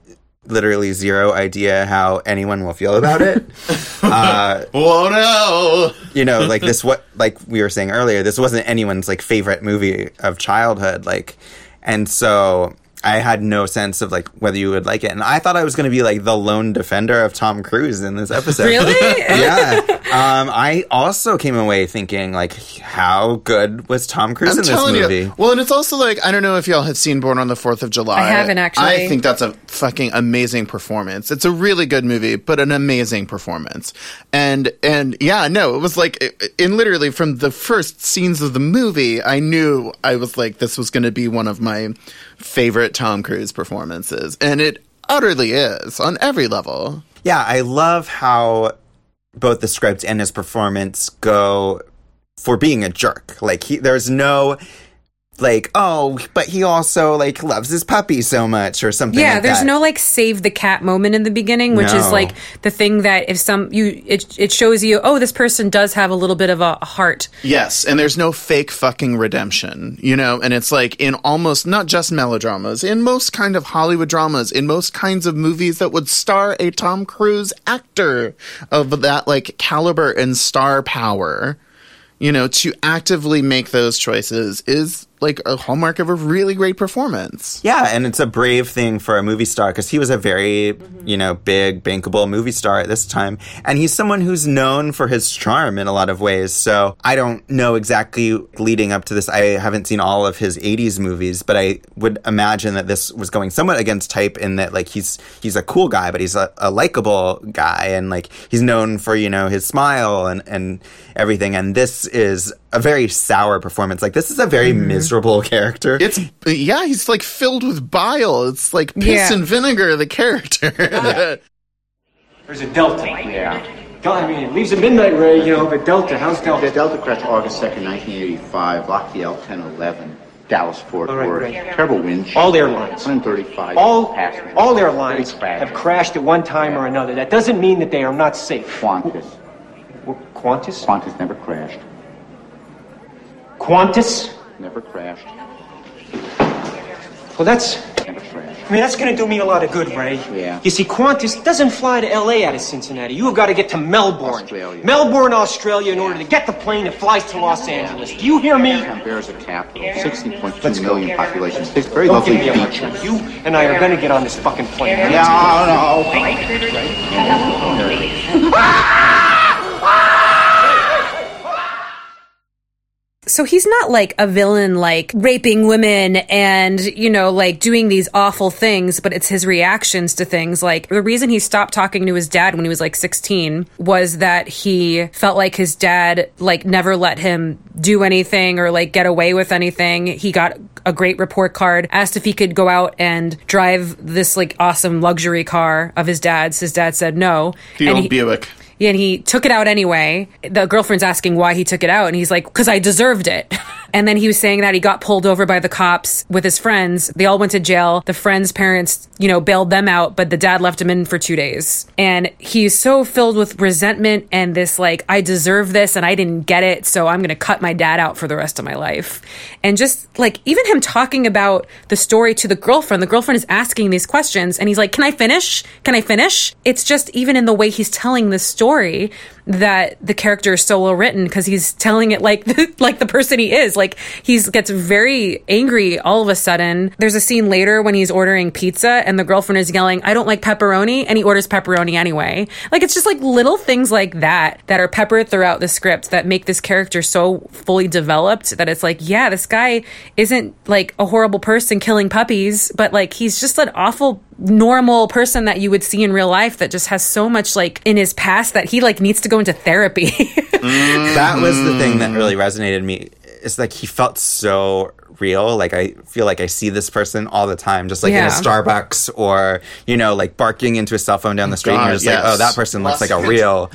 literally zero idea how anyone will feel about it. (laughs) uh, oh no you know, like this, what, like we were saying earlier, this wasn't anyone's like favorite movie of childhood. Like, and so I had no sense of like whether you would like it. And I thought I was going to be like the lone defender of Tom Cruise in this episode. Really? (laughs) yeah. Um, I also came away thinking like, how good was Tom Cruise I'm in this telling movie? you. Well, and it's also like I don't know if y'all have seen Born on the Fourth of July. I haven't, actually. I think that's a fucking amazing performance. It's a really good movie, but an amazing performance. And and yeah, no, it was like in literally from the first scenes of the movie, I knew I was like this was going to be one of my favorite Tom Cruise performances, and it utterly is on every level. Yeah, I love how both the script and his performance go for being a jerk. Like he, there's no like, oh, but he also like loves his puppy so much or something. Yeah, like there's that. no like save the cat moment in the beginning, which is like the thing that if some you it it shows you, oh, this person does have a little bit of a, a heart. Yes, and there's no fake fucking redemption, you know, and it's like in almost not just melodramas, in most kind of Hollywood dramas, in most kinds of movies that would star a Tom Cruise actor of that like caliber and star power, you know, to actively make those choices is like a hallmark of a really great performance. Yeah, and it's a brave thing for a movie star because he was a very, you know, big, bankable movie star at this time. And he's someone who's known for his charm in a lot of ways. So I don't know exactly leading up to this. I haven't seen all of his 80s movies, but I would imagine that this was going somewhat against type in that, like, he's he's a cool guy, but he's a, a likable guy. And, like, he's known for, you know, his smile and, and everything. And this is a very sour performance. Like, this is a very mm-hmm. miserable (laughs) character. It's yeah, he's like filled with bile. It's like piss Yeah. and vinegar. The character. (laughs) Uh, There's a Delta. Yeah. I mean, it leaves at midnight, Ray, you know, but Delta, how's Delta? The Delta? Delta crashed August 2nd, 1985, Lockheed L-1011, Dallas, Fort All right, Worth. great. Terrible wind. shear. All airlines. 135 All, passengers. all airlines have crashed at one time or another. That doesn't mean that they are not safe. Qantas. Qantas? Qantas never crashed. Qantas? Never crashed. Well, that's, Never crashed. I mean, that's gonna do me a lot of good, Ray. Yeah. You see, Qantas doesn't fly to LA out of Cincinnati. You have got to get to Melbourne. Australia. Melbourne, Australia, in order to get the plane that flies to Los Angeles. Do you hear me? Canberra's a capital. 16.2 million population. Six very Don't lovely give me a hard beaches. You and I are gonna get on this fucking plane. Yeah, no. (laughs) So he's not like a villain, like raping women and, you know, like doing these awful things, but it's his reactions to things. Like the reason he stopped talking to his dad when he was like 16 was that he felt like his dad, like, never let him do anything or like get away with anything. He got a great report card, asked if he could go out and drive this like awesome luxury car of his dad's. His dad said no. the And old he- Buick. And he took it out anyway. The girlfriend's asking why he took it out, and he's like, "Cause I deserved it." (laughs) and then he was saying that he got pulled over by the cops with his friends. They all went to jail. The friends' parents, you know, bailed them out, but the dad left him in for two days. And he's so filled with resentment and this like, "I deserve this, and I didn't get it, so I'm gonna cut my dad out for the rest of my life." And just like even him talking about the story to the girlfriend, the girlfriend is asking these questions, and he's like, "Can I finish? Can I finish?" It's just even in the way he's telling this story story that the character is so well written because he's telling it like (laughs) like the person he is. Like he gets very angry all of a sudden. There's a scene later when he's ordering pizza and the girlfriend is yelling, "I don't like pepperoni," and he orders pepperoni anyway. Like it's just like little things like that that are peppered throughout the script that make this character so fully developed that it's like, yeah, this guy isn't like a horrible person killing puppies, but like he's just an awful normal person that you would see in real life that just has so much like in his past that he like needs to go into therapy. (laughs) that was the thing that really resonated me. It's like he felt so real. Like I feel like I see this person all the time, just like in a Starbucks or you know, like barking into a cell phone down the street, and you're just yes. like, oh, that person looks like a Lots- real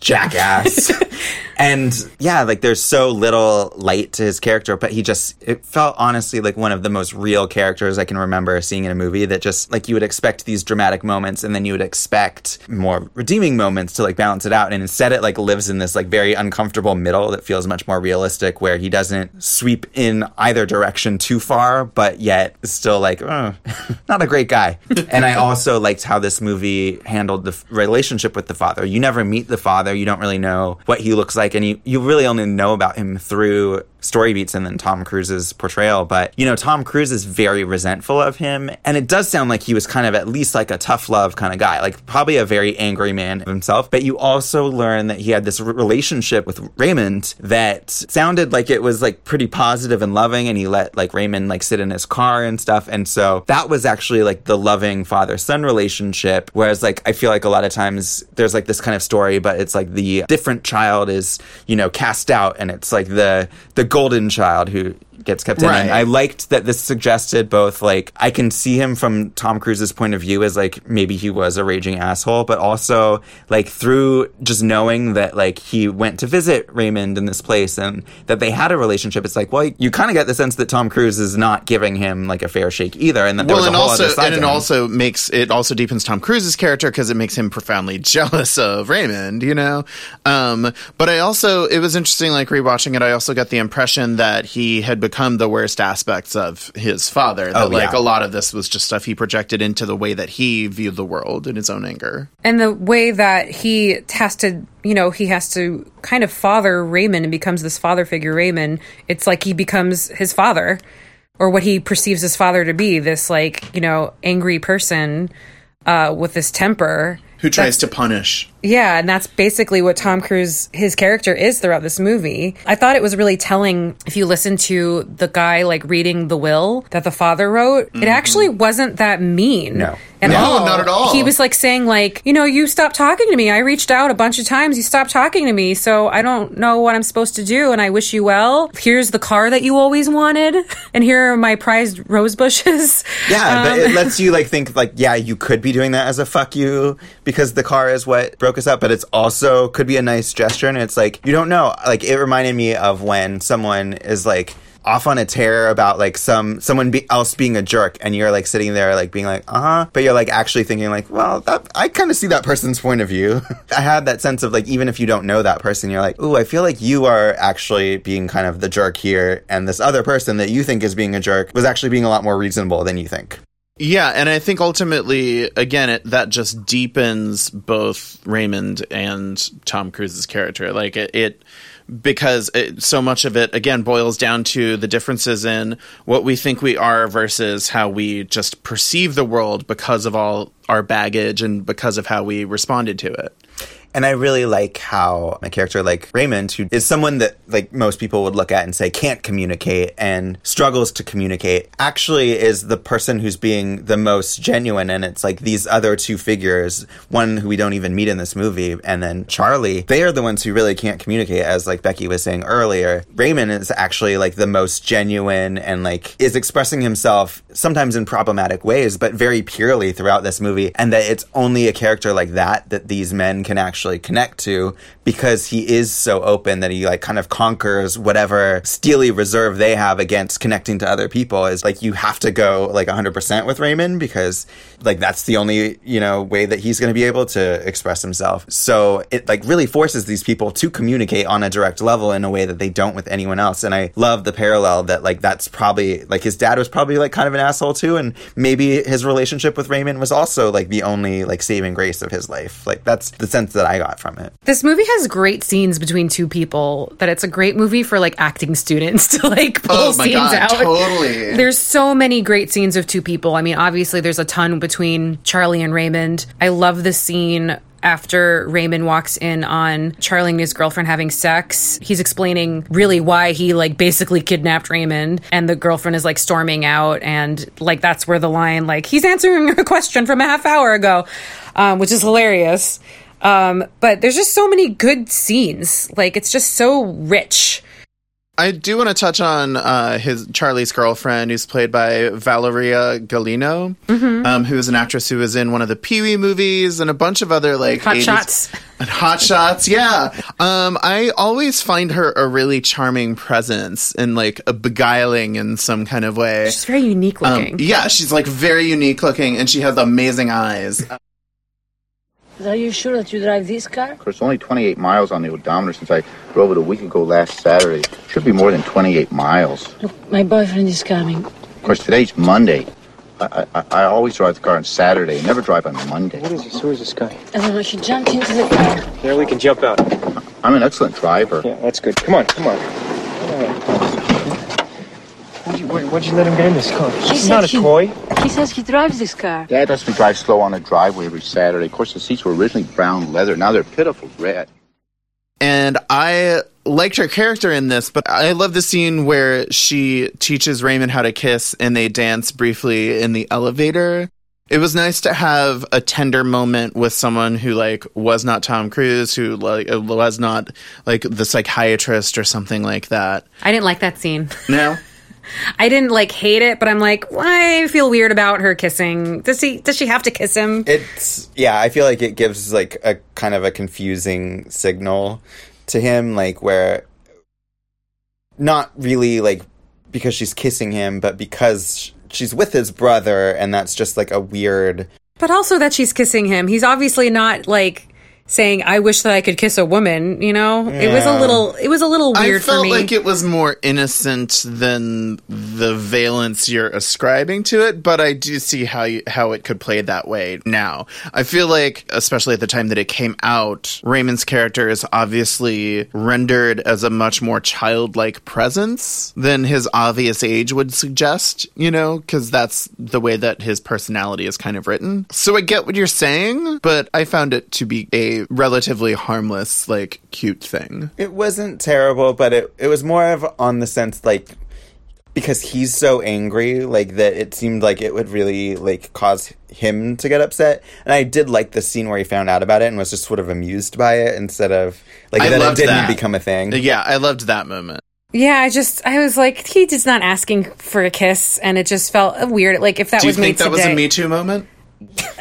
jackass. (laughs) and yeah, like there's so little light to his character, but he just it felt honestly like one of the most real characters I can remember seeing in a movie that just like you would expect these dramatic moments and then you would expect more redeeming moments to like balance it out. And instead it like lives in this like very uncomfortable middle that feels much more realistic where he doesn't sweep in either direction too far but yet still like oh, (laughs) not a great guy. (laughs) And i also liked how this movie handled the f- relationship with the father. You never meet the father you don't really know what he looks like and you, you really only know about him through story beats and then Tom Cruise's portrayal. But, you know, Tom Cruise is very resentful of him. And it does sound like he was kind of at least like a tough love kind of guy, like probably a very angry man himself. But you also learn that he had this relationship with Raymond that sounded like it was like pretty positive and loving. And he let like Raymond like sit in his car and stuff. And so that was actually like the loving father son relationship. Whereas like I feel like a lot of times there's like this kind of story, but it's like the different child is, you know, cast out and it's like the, the golden child who gets kept in. And I liked that this suggested both like I can see him from Tom Cruise's point of view as like maybe he was a raging asshole, but also like through just knowing that like he went to visit Raymond in this place and that they had a relationship. It's like, well, you kind of get the sense that Tom Cruise is not giving him like a fair shake either, and that there well, was a whole also, other side and it also makes it also deepens Tom Cruise's character because it makes him profoundly (laughs) jealous of Raymond, you know. Um, but I also, it was interesting, like rewatching it. I also got the impression that he had become the worst aspects of his father. That Oh, like yeah. a lot of this was just stuff he projected into the way that he viewed the world in his own anger. And the way that he has to, you know, he has to kind of father Raymond and becomes this father figure, Raymond. It's like he becomes his father or what he perceives his father to be this, like, you know, angry person uh, with this temper. Who tries to punish? Yeah, and that's basically what Tom Cruise his character is throughout this movie. I thought it was really telling if you listen to the guy like reading the will that the father wrote. It actually wasn't that mean. No. At No, all. not at all. He was like saying like, you know, you stopped talking to me. I reached out a bunch of times. You stopped talking to me. So I don't know what I'm supposed to do and I wish you well. Here's the car that you always wanted (laughs) and here are my prized rose bushes. Yeah, but Um, it lets you like think like, yeah, you could be doing that as a fuck you because the car is what broke us up, but it's also could be a nice gesture and it's like you don't know. Like it reminded me of when someone is like off on a tear about like some someone be, else being a jerk and you're like sitting there like being like uh-huh but you're like actually thinking like well that i kind of see that person's point of view (laughs) i had that sense of like even if you don't know that person you're like ooh i feel like you are actually being kind of the jerk here and this other person that you think is being a jerk was actually being a lot more reasonable than you think Yeah, and I think ultimately, again, it, that just deepens both Raymond and Tom Cruise's character. Like it, it because it, so much of it again boils down to the differences in what we think we are versus how we just perceive the world because of all our baggage and because of how we responded to it. And I really like how a character like Raymond, who is someone that like most people would look at and say can't communicate and struggles to communicate, actually is the person who's being the most genuine. And it's like these other two figures, one who we don't even meet in this movie, and then Charlie, they are the ones who really can't communicate, as like Becky was saying earlier. Raymond is actually like the most genuine and like is expressing himself sometimes in problematic ways, but very purely throughout this movie. And that it's only a character like that that these men can actually connect to because he is so open that he like kind of conquers whatever steely reserve they have against connecting to other people is like you have to go like 100% with Raymond because like that's the only you know way that he's going to be able to express himself. So it like really forces these people to communicate on a direct level in a way that they don't with anyone else. And I love the parallel that like that's probably like his dad was probably like kind of an asshole too. And maybe his relationship with Raymond was also like the only like saving grace of his life. Like that's the sense that I got from it This movie has great scenes between two people. That it's a great movie for like acting students (laughs) to like pull Oh my scenes God, out. totally. There's so many great scenes of two people. I mean, obviously there's a ton between Charlie and Raymond. I love the scene after Raymond walks in on Charlie and his girlfriend having sex. He's explaining really why he like basically kidnapped Raymond and the girlfriend is like storming out and like that's where the line like he's answering a (laughs) question from a half hour ago, um, which is hilarious. Um, but there's just so many good scenes. Like it's just so rich. I do want to touch on uh, his Charlie's girlfriend, who's played by Valeria Golino, Mm-hmm. um, who is an actress who was in one of the Pee Wee movies and a bunch of other like Hot 80s shots. (laughs) and Hot Shots. Yeah, um, I always find her a really charming presence and like a beguiling in some kind of way. She's very unique Um, looking. yeah, she's like very unique looking, and she has amazing eyes. Are you sure that you drive this car? Of course, only 28 miles on the odometer since I drove it a week ago last Saturday. Should be more than 28 miles. Look, my boyfriend is coming. Of course, today's Monday. I, I, I always drive the car on Saturday, never drive on Monday. What is this? Who is this guy? I don't know, she jumped into the car. There, we can jump out. I'm an excellent driver. Yeah, that's good. Come on, come on. Why'd you, why- why'd you let him get in this car? This is not a he- toy. He says he drives this car. Dad lets me drive slow on the driveway every Saturday. Of course, the seats were originally brown leather. Now they're pitiful red. and I liked her character in this, but I love the scene where she teaches Raymond how to kiss and they dance briefly in the elevator. It was nice to have a tender moment with someone who like was not Tom Cruise, who like was not like the psychiatrist or something like that. I didn't like that scene. No, (laughs) I didn't like hate it, but I'm like, why I feel weird about her kissing. Does he? Does she have to kiss him? It's yeah, I feel like it gives like a kind of a confusing signal to him, like where not really like because she's kissing him, but because she's with his brother, and that's just like a weird. But also that she's kissing him. He's obviously not like saying, "I wish that I could kiss a woman." You know, it was a little, it was a little weird felt for me. I felt like it was more innocent than the valence you're ascribing to it, but I do see how you, how it could play that way now. I feel like, especially at the time that it came out, Raymond's character is obviously rendered as a much more childlike presence than his obvious age would suggest. You know, because that's the way that his personality is kind of written. So I get what you're saying, but I found it to be a relatively harmless, like cute thing. It wasn't terrible, but it it was more of on the sense like because he's so angry, like that it seemed like it would really like cause him to get upset. And I did like the scene where he found out about it and was just sort of amused by it instead of like I that it loved didn't that. become a thing. Yeah, I loved that moment. yeah, I just, I was like, he just not asking for a kiss, and it just felt weird. Like if that Do was made think that today, was a Me Too moment?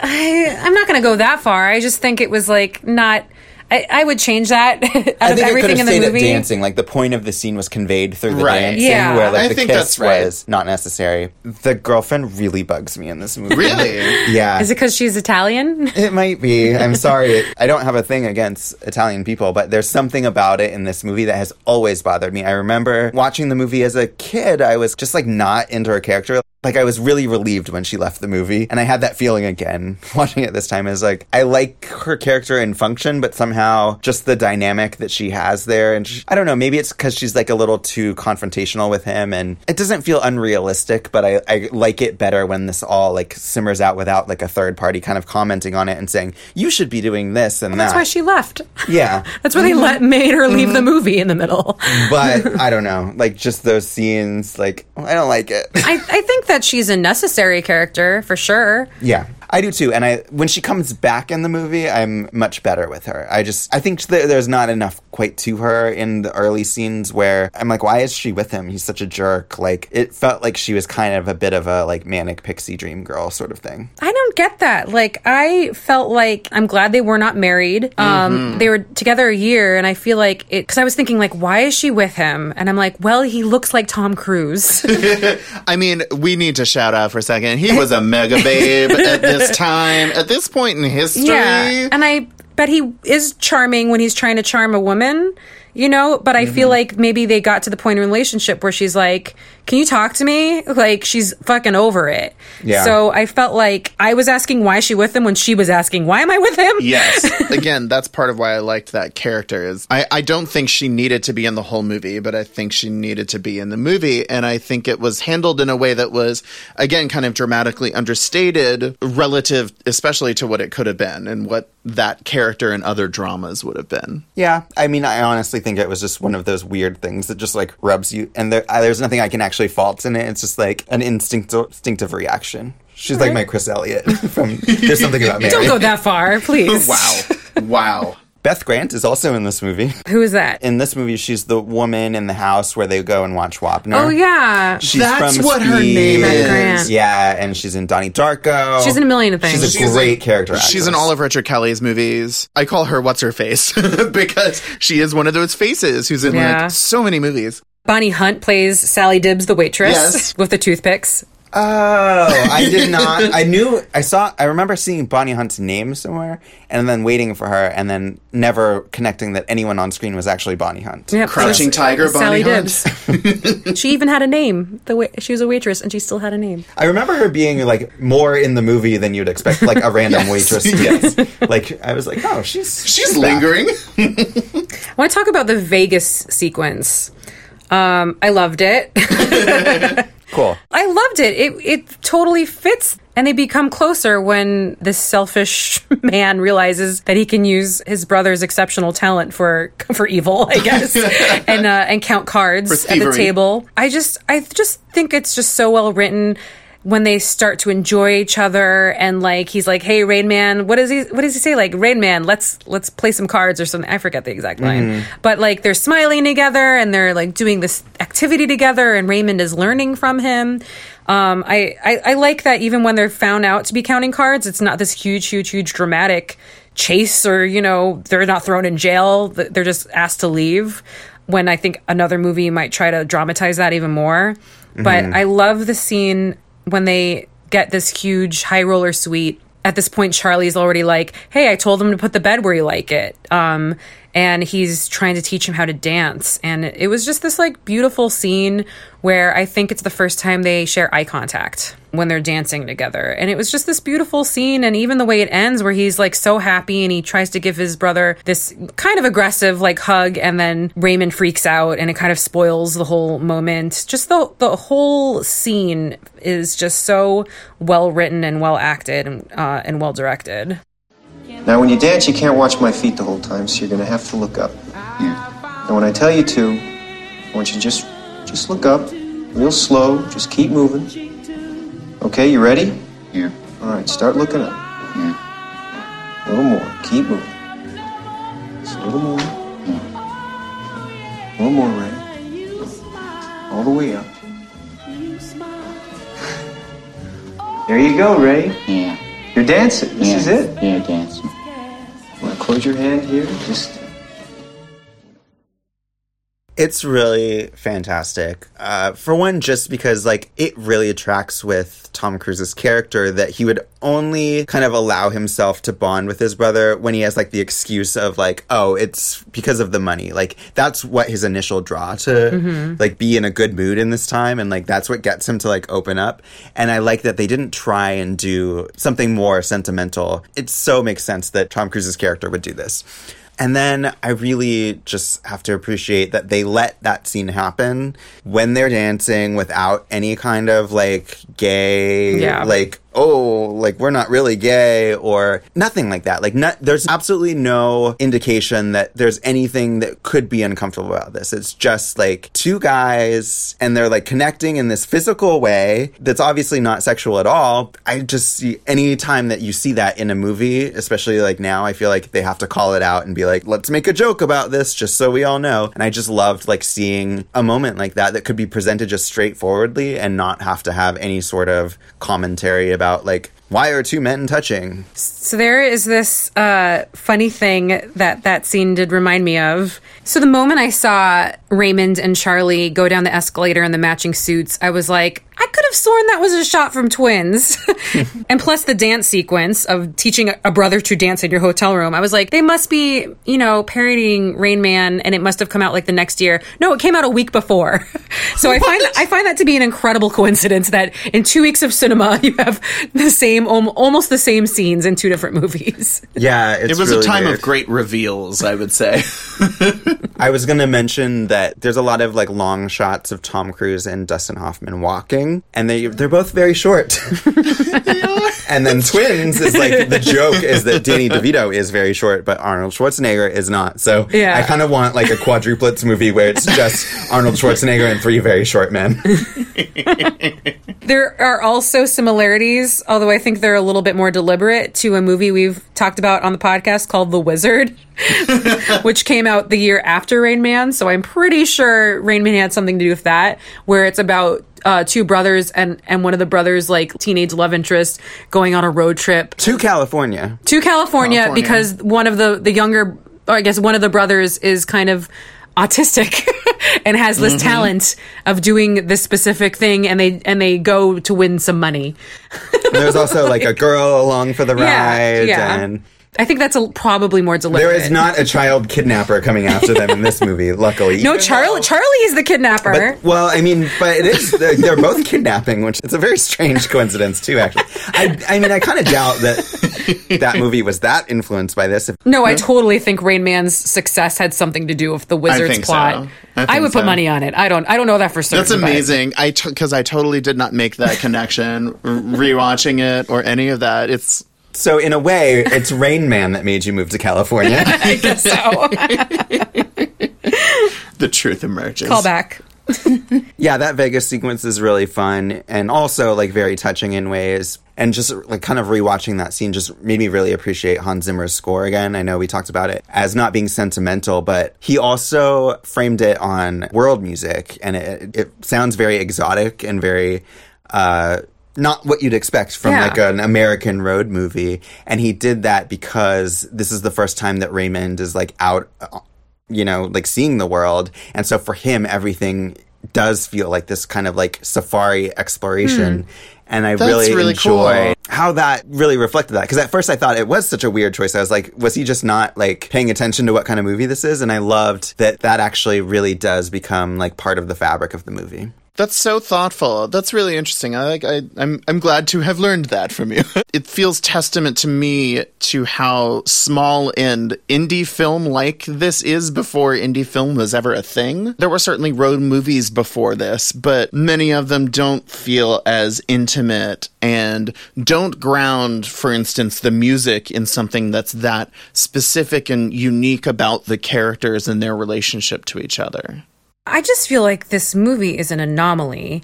I, I'm not going to go that far. I just think it was like not. I, I would change that (laughs) out I of think it could everything have in the stayed at movie. dancing. Like the point of the scene was conveyed through the Right. dancing, Yeah. where like I the think kiss that's right. was not necessary. The girlfriend really bugs me in this movie. Really? (laughs) yeah. Is it because she's Italian? (laughs) It might be. I'm sorry. I don't have a thing against Italian people, but there's something about it in this movie that has always bothered me. I remember watching the movie as a kid, I was just like not into her character. Like I was really relieved when she left the movie, and I had that feeling again (laughs) watching it this time. Is like I like her character and function, but somehow just the dynamic that she has there, and she, I don't know. Maybe it's because she's like a little too confrontational with him, and it doesn't feel unrealistic. But I, I like it better when this all like simmers out without like a third party kind of commenting on it and saying you should be doing this and that That's that. why she left. yeah, (laughs) That's why they mm-hmm. let made her leave the mm-hmm. movie in the middle. but (laughs) I don't know. Like just those scenes, like I don't like it. I, I think that she's a necessary character for sure. Yeah, I do too. And I, when she comes back in the movie, I'm much better with her. I just, I think that there's not enough quite to her in the early scenes where I'm like, why is she with him? He's such a jerk. Like it felt like she was kind of a bit of a like manic pixie dream girl sort of thing. I don't get that. Like, I felt like I'm glad they were not married. Um, They were together a year, and I feel like it because I was thinking like, why is she with him? And I'm like, well, he looks like Tom Cruise. (laughs) I mean, we need to shout out for a second. He was a mega (laughs) babe at this (laughs) time, at this point in history. yeah, and I bet he is charming when he's trying to charm a woman. You know, but I feel mm-hmm. like maybe they got to the point in relationship where she's like, "Can you talk to me?" Like she's fucking over it. Yeah. So I felt like I was asking why is she with him when she was asking why am I with him? Yes. (laughs) Again, that's part of why I liked that character is I, I don't think she needed to be in the whole movie, but I think she needed to be in the movie. And I think it was handled in a way that was, again, kind of dramatically understated relative, especially to what it could have been and what that character in other dramas would have been. Yeah, I mean, I honestly think it was just one of those weird things that just like rubs you, and there, I, there's nothing I can actually fault in it. It's just like an instinct, instinctive reaction. She's like my Chris Elliott (laughs) from There's Something About Mary. Don't go that far, please. (laughs) Wow. wow. Beth Grant is also in this movie. Who is that? In this movie, she's the woman in the house where they go and watch Wapner. Oh yeah, She's That's from what her name Beth is. Grant. Yeah, and she's in Donnie Darko. She's in a million of things. She's a She's great in- character. She's in all of Richard Kelly's movies. I call her what's her face (laughs) because she is one of those faces who's in Yeah. like so many movies. Bonnie Hunt plays Sally Dibbs, the waitress, Yes. with the toothpicks. Oh, I did (laughs) not. I knew. I saw. I remember seeing Bonnie Hunt's name somewhere, and then waiting for her, and then never connecting that anyone on screen was actually Bonnie Hunt. Yep, Crouching it was Tiger, Sally Bonnie Dibbs. (laughs) she even had a name. The wa- she was a waitress, and she still had a name. I remember her being like more in the movie than you'd expect, like a random (laughs) waitress. Yes. Like I was like, oh, she's She's back. lingering. I want to talk about the Vegas sequence. Um, I loved it. (laughs) Cool. I loved it. It it totally fits. And they become closer when this selfish (laughs) man realizes that he can use his brother's exceptional talent for for evil, I guess, (laughs) and uh, and count cards at the table. I just I just think it's just so well written. When they start to enjoy each other and like he's like, "Hey, Rain Man, what does he what does he say? Like, Rain Man, let's let's play some cards or something." I forget the exact line, but like they're smiling together and they're like doing this activity together, and Raymond is learning from him. Um, I, I I like that even when they're found out to be counting cards, it's not this huge, huge, huge dramatic chase or you know they're not thrown in jail. They're just asked to leave. When I think another movie might try to dramatize that even more. But I love the scene when they get this huge high roller suite. At this point, Charlie's already like, "Hey, I told them to put the bed where you like it," um, and he's trying to teach him how to dance. And it was just this like beautiful scene where I think it's the first time they share eye contact when they're dancing together. And it was just this beautiful scene. And even the way it ends, where he's like so happy and he tries to give his brother this kind of aggressive like hug, and then Raymond freaks out and it kind of spoils the whole moment. Just the the whole scene is just so well written and well acted and, uh, and well directed. Now, when you dance, you can't watch my feet the whole time, so you're gonna have to look up. Yeah. And when I tell you to, I want you to just, just look up, real slow. Just keep moving. Okay, you ready? Yeah. All right, start looking up. Yeah. A little more. Keep moving. Just a little more. A little more, Ray. All the way up. (laughs) There you go, Ray. Yeah. You're dancing. This yeah. is it. Yeah, dancing. Want to close your hand here? Just It's really fantastic. Uh, for one, just because like it really attracts with Tom Cruise's character that he would only kind of allow himself to bond with his brother when he has like the excuse of like, oh, it's because of the money. Like that's what his initial draw to like be in a good mood in this time, and like that's what gets him to like open up. And I like that they didn't try and do something more sentimental. It so makes sense that Tom Cruise's character would do this. And then I really just have to appreciate that they let that scene happen when they're dancing without any kind of like gay, Yeah. like, oh, like we're not really gay or nothing like that. Like, not, there's absolutely no indication that there's anything that could be uncomfortable about this. It's just like two guys and they're like connecting in this physical way that's obviously not sexual at all. I just see any time that you see that in a movie, especially like now, I feel like they have to call it out and be like, let's make a joke about this just so we all know. And I just loved like seeing a moment like that that could be presented just straightforwardly and not have to have any sort of commentary about like, why are two men touching? So there is this uh, funny thing that that scene did remind me of. So the moment I saw Raymond and Charlie go down the escalator in the matching suits, I was like, I could have sworn that was a shot from Twins. (laughs) and plus the dance sequence of teaching a brother to dance in your hotel room, I was like, they must be, you know, parodying Rain Man, and it must have come out like the next year. No, it came out a week before. (laughs) so I find I find that to be an incredible coincidence that in two weeks of cinema (laughs) you have the same, al- almost the same scenes in two different (laughs) movies. Yeah, it's It was really a time weird. of great reveals, I would say. (laughs) I was going to mention that there's a lot of like long shots of Tom Cruise and Dustin Hoffman walking, and they they're both very short. (laughs) and then twins is like the joke is that Danny DeVito is very short, but Arnold Schwarzenegger is not. So Yeah. I kind of want like a quadruplets movie where it's just Arnold Schwarzenegger and three very short men. There are also similarities, although I think they're a little bit more deliberate, to a movie we've talked about on the podcast called The Wizard, (laughs) which came out the year after Rain Man. So I'm pretty sure Rain Man had something to do with that, where it's about uh, two brothers and, and one of the brothers, like teenage love interest, going on a road trip to California. to California, California. because one of the, the younger, or I guess one of the brothers is kind of autistic (laughs) and has this Mm-hmm. talent of doing this specific thing and they and they go to win some money. There's also like a (laughs) girl along for the ride, and I think that's a, probably more deliberate. there is not a child kidnapper coming after them in this (laughs) movie. Luckily, No, Charlie. Charlie is the kidnapper. But, well, I mean, but it is they're, they're both kidnapping, which it's a very strange coincidence too. Actually, I, I mean, I kind of doubt that that movie was that influenced by this. If, no, I totally think Rain Man's success had something to do with the wizard's think so. plot. I think would put money on it. I don't. I don't know that for certain. That's but- amazing. I because I totally did not make that connection. Rewatching it or any of that, it's so, in a way, it's Rain Man that made you move to California. (laughs) I guess so. the truth emerges. Call back. (laughs) Yeah, that Vegas sequence is really fun and also like very touching in ways. And just like kind of rewatching that scene just made me really appreciate Hans Zimmer's score again. I know we talked about it as not being sentimental, but he also framed it on world music and it, it sounds very exotic and very, uh, not what you'd expect from Yeah. like an American road movie. And he did that because this is the first time that Raymond is like out, uh, you know, like seeing the world. And so for him, everything does feel like this kind of like safari exploration. And I That's really, really enjoy cool. how that really reflected that. Because at first I thought it was such a weird choice. I was like, was he just not like paying attention to what kind of movie this is? And I loved that that actually really does become like part of the fabric of the movie. That's so thoughtful. That's really interesting. I like. I, I'm. I'm glad to have learned that from you. (laughs) it feels testament to me to how small and indie film like this is before indie film was ever a thing. There were certainly road movies before this, but many of them don't feel as intimate and don't ground, for instance, the music in something that's that specific and unique about the characters and their relationship to each other. I just feel like this movie is an anomaly.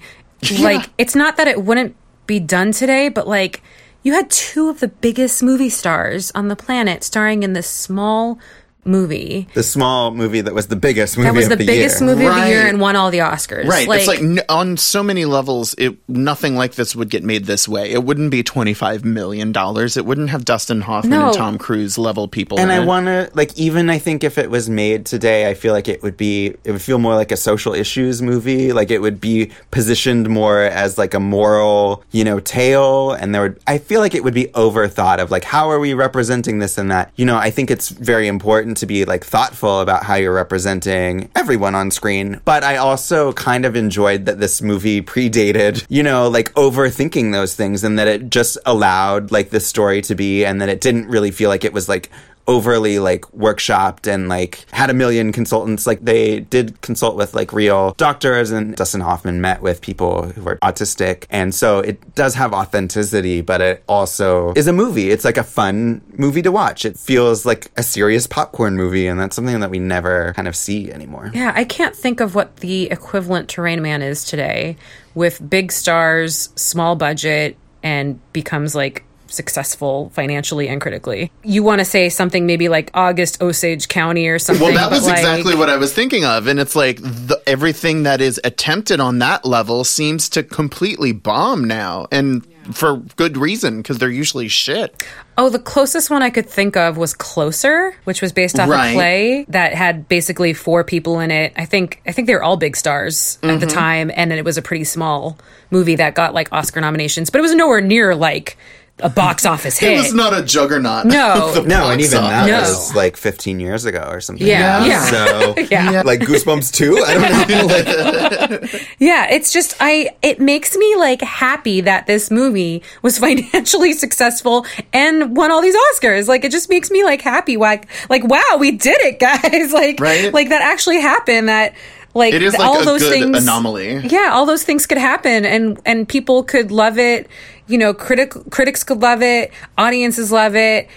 Like, it's not that it wouldn't be done today, but like, you had two of the biggest movie stars on the planet starring in this small movie. The small movie that was the biggest movie That was the, the biggest year. movie of the year and won all the Oscars. Right. it's like n- on so many levels, it nothing like this would get made this way. It wouldn't be twenty five million dollars. It wouldn't have Dustin Hoffman No. and Tom Cruise level people. And in I want to like even I think if it was made today, I feel like it would be it would feel more like a social issues movie. Like it would be positioned more as like a moral, you know, tale. And there would I feel like it would be overthought of like how are we representing this and that. You know, I think it's very important to be like thoughtful about how you're representing everyone on screen. But I also kind of enjoyed that this movie predated, you know, like overthinking those things and that it just allowed like the story to be and that it didn't really feel like it was like overly like workshopped and like had a million consultants. Like they did consult with like real doctors and Dustin Hoffman met with people who were autistic. And so it does have authenticity but it also is a movie. It's like a fun movie to watch. It feels like a serious popcorn movie and that's something that we never kind of see anymore. Yeah, I can't think of what the equivalent to Rain Man is today with big stars, small budget, and becomes like successful financially and critically. You want to say something maybe like August Osage County or something. Well, that was like, exactly what I was thinking of, and it's like the, everything that is attempted on that level seems to completely bomb now, and for good reason because they're usually shit. Oh, the closest one I could think of was Closer, which was based off Right. a play that had basically four people in it. I think I think they were all big stars at Mm-hmm. the time, and it was a pretty small movie that got like Oscar nominations, but it was nowhere near like a box office hit. (laughs) It was not a juggernaut. No. no and box even that No. was like 15 years ago or something Yeah, yeah. so (laughs) Yeah. like goosebumps too i don't know (laughs) like, Yeah, it's just I it makes me like happy that this movie was financially successful and won all these Oscars. Like it just makes me like happy like like wow, we did it, guys. Like Right? like that actually happened that like It is like all a those good things anomaly. Yeah, all those things could happen and and people could love it. You know, critic critics could love it, audiences love it.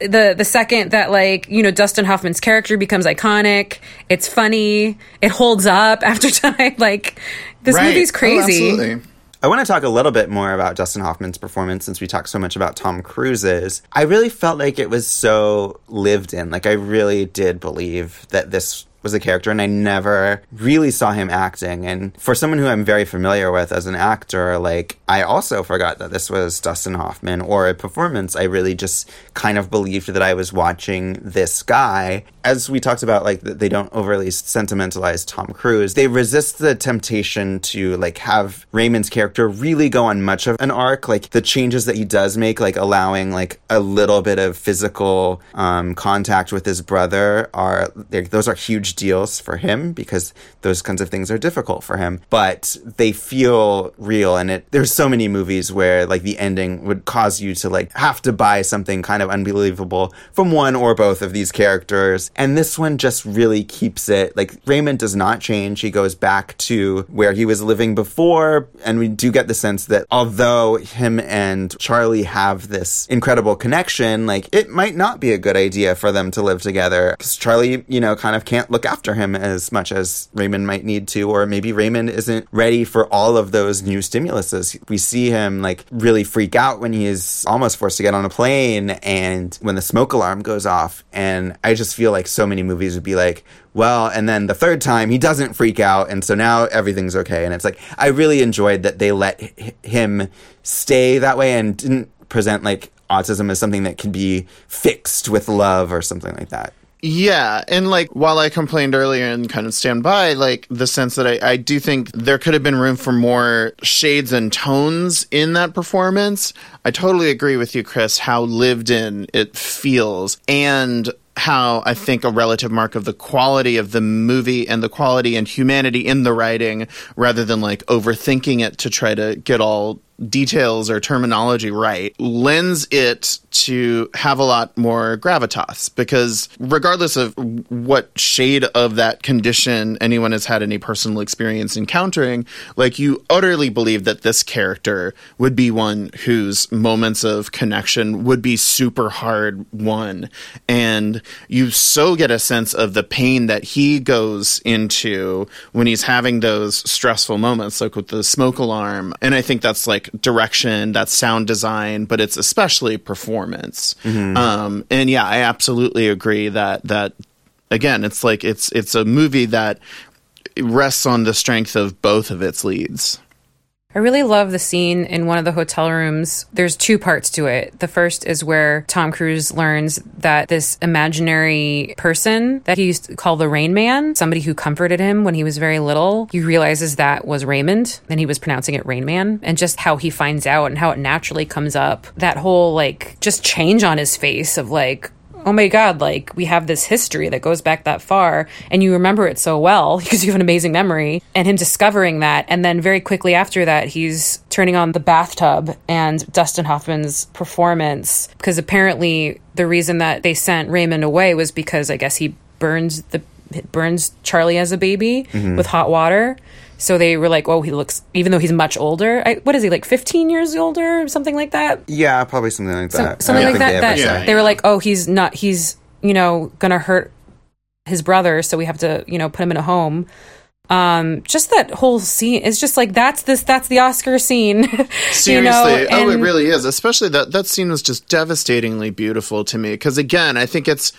The the second that like, you know, Dustin Hoffman's character becomes iconic, it's funny, it holds up (laughs) after time like this Right. movie's Oh, crazy. absolutely. I want to talk a little bit more about Dustin Hoffman's performance since we talked so much about Tom Cruise's. I really felt like it was so lived in. Like, I really did believe that this was a character, and I never really saw him acting. And for someone who I'm very familiar with as an actor, like, I also forgot that this was Dustin Hoffman or a performance. I really just kind of believed that I was watching this guy. As we talked about, like, they don't overly sentimentalize Tom Cruise, they resist the temptation to, like, have Raymond's character really go on much of an arc. Like, the changes that he does make, like, allowing, like, a little bit of physical um, contact with his brother are, those are huge deals for him because those kinds of things are difficult for him. But they feel real, and it, there's so many movies where, like, the ending would cause you to, like, have to buy something kind of unbelievable from one or both of these characters. And this one just really keeps it, like, Raymond does not change. He goes back to where he was living before, and we do get the sense that although him and Charlie have this incredible connection, like, it might not be a good idea for them to live together. Because Charlie, you know, kind of can't look look after him as much as Raymond might need to, or maybe Raymond isn't ready for all of those new stimuluses. We see him like really freak out when he is almost forced to get on a plane and when the smoke alarm goes off. And I just feel like so many movies would be like, well, and then the third time he doesn't freak out, and so now everything's okay. And it's like I really enjoyed that they let h- him stay that way and didn't present like autism as something that can be fixed with love or something like that. Yeah, and like while I complained earlier and kind of stand by, like the sense that I, I do think there could have been room for more shades and tones in that performance. I totally agree with you, Chris, how lived in it feels. And how I think a relative mark of the quality of the movie and the quality and humanity in the writing rather than like overthinking it to try to get all details or terminology right lends it to have a lot more gravitas because regardless of what shade of that condition anyone has had any personal experience encountering like you utterly believe that this character would be one whose moments of connection would be super hard won. And you so get a sense of the pain that he goes into when he's having those stressful moments like with the smoke alarm. And i think that's like direction, that's sound design, but it's especially performance. Um, and yeah, I absolutely agree that that again, it's like it's it's a movie that rests on the strength of both of its leads. I really love the scene in one of the hotel rooms. There's two parts to it. The first is where Tom Cruise learns that this imaginary person that he used to call the Rain Man, somebody who comforted him when he was very little, he realizes that was Raymond and he was pronouncing it Rain Man. And just how he finds out and how it naturally comes up. That whole like just change on his face of like, oh my god like we have this history that goes back that far and you remember it so well (laughs) because you have an amazing memory and him discovering that and then very quickly after that he's turning on the bathtub and dustin hoffman's performance because apparently the reason that they sent raymond away was because i guess he burns the burns charlie as a baby with hot water so they were like, "Oh, he looks even though he's much older. I, what is he like? Fifteen years older, something like that." Yeah, probably something like that. I something like that. they That say. they were like, "Oh, he's not. He's you know gonna hurt his brother, so we have to you know put him in a home." Um, just that whole scene is just like that's this that's the Oscar scene. (laughs) Seriously, you know? oh, it really is. Especially that that scene was just devastatingly beautiful to me because again, I think it's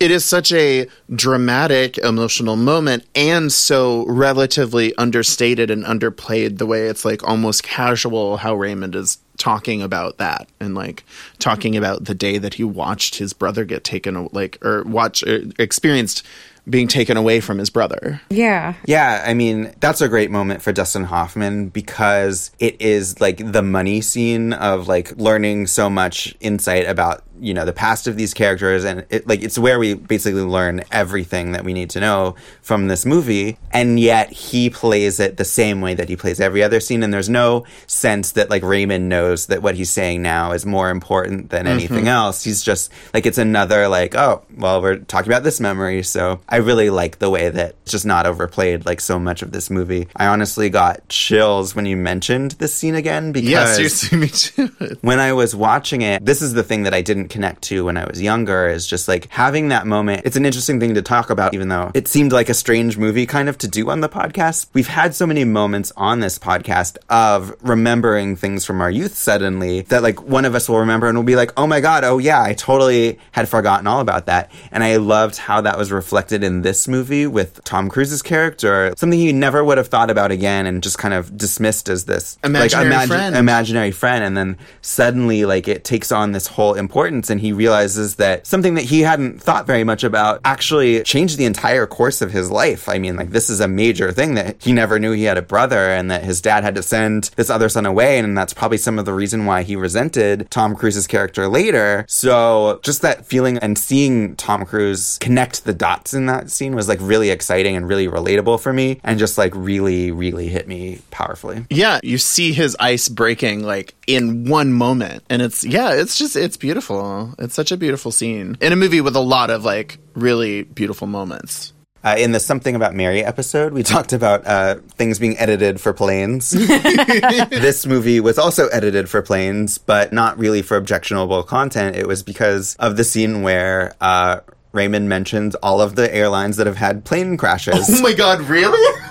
it is such a dramatic emotional moment and so relatively understated and underplayed the way it's like almost casual how Raymond is talking about that and like talking about the day that he watched his brother get taken a- like or watch or experienced being taken away from his brother. Yeah. Yeah, I mean, that's a great moment for Dustin Hoffman because it is like the money scene of like learning so much insight about, you know, the past of these characters and it like it's where we basically learn everything that we need to know from this movie and yet he plays it the same way that he plays every other scene and there's no sense that like Raymond knows that what he's saying now is more important than mm-hmm. anything else. He's just like it's another like, oh, well, we're talking about this memory, so I really like the way that it's just not overplayed like so much of this movie. I honestly got chills when you mentioned this scene again because Yeah, seriously, (laughs) me too. when I was watching it, this is the thing that I didn't connect to when I was younger is just like having that moment. It's an interesting thing to talk about, even though it seemed like a strange movie kind of to do on the podcast. We've had so many moments on this podcast of remembering things from our youth suddenly that like one of us will remember and will be like, oh my God, oh yeah, I totally had forgotten all about that. And I loved how that was reflected in this movie with Tom Cruise's character, something you never would have thought about again and just kind of dismissed as this Imaginary like, friend. imaginary friend and then suddenly like it takes on this whole importance and he realizes that something that he hadn't thought very much about actually changed the entire course of his life i mean like this is a major thing that he never knew he had a brother and that his dad had to send this other son away and that's probably some of the reason why he resented tom cruise's character later so just that feeling and seeing tom cruise connect the dots in that scene was like really exciting and really relatable for me and just like really really hit me powerfully Yeah, you see his ice breaking like in one moment. And it's, yeah, it's just, it's beautiful. It's such a beautiful scene in a movie with a lot of like really beautiful moments. Uh, in the Something About Mary episode, we (laughs) talked about uh, things being edited for planes. (laughs) this movie was also edited for planes, but not really for objectionable content. It was because of the scene where uh, Raymond mentions all of the airlines that have had plane crashes. Oh my god, really? (laughs)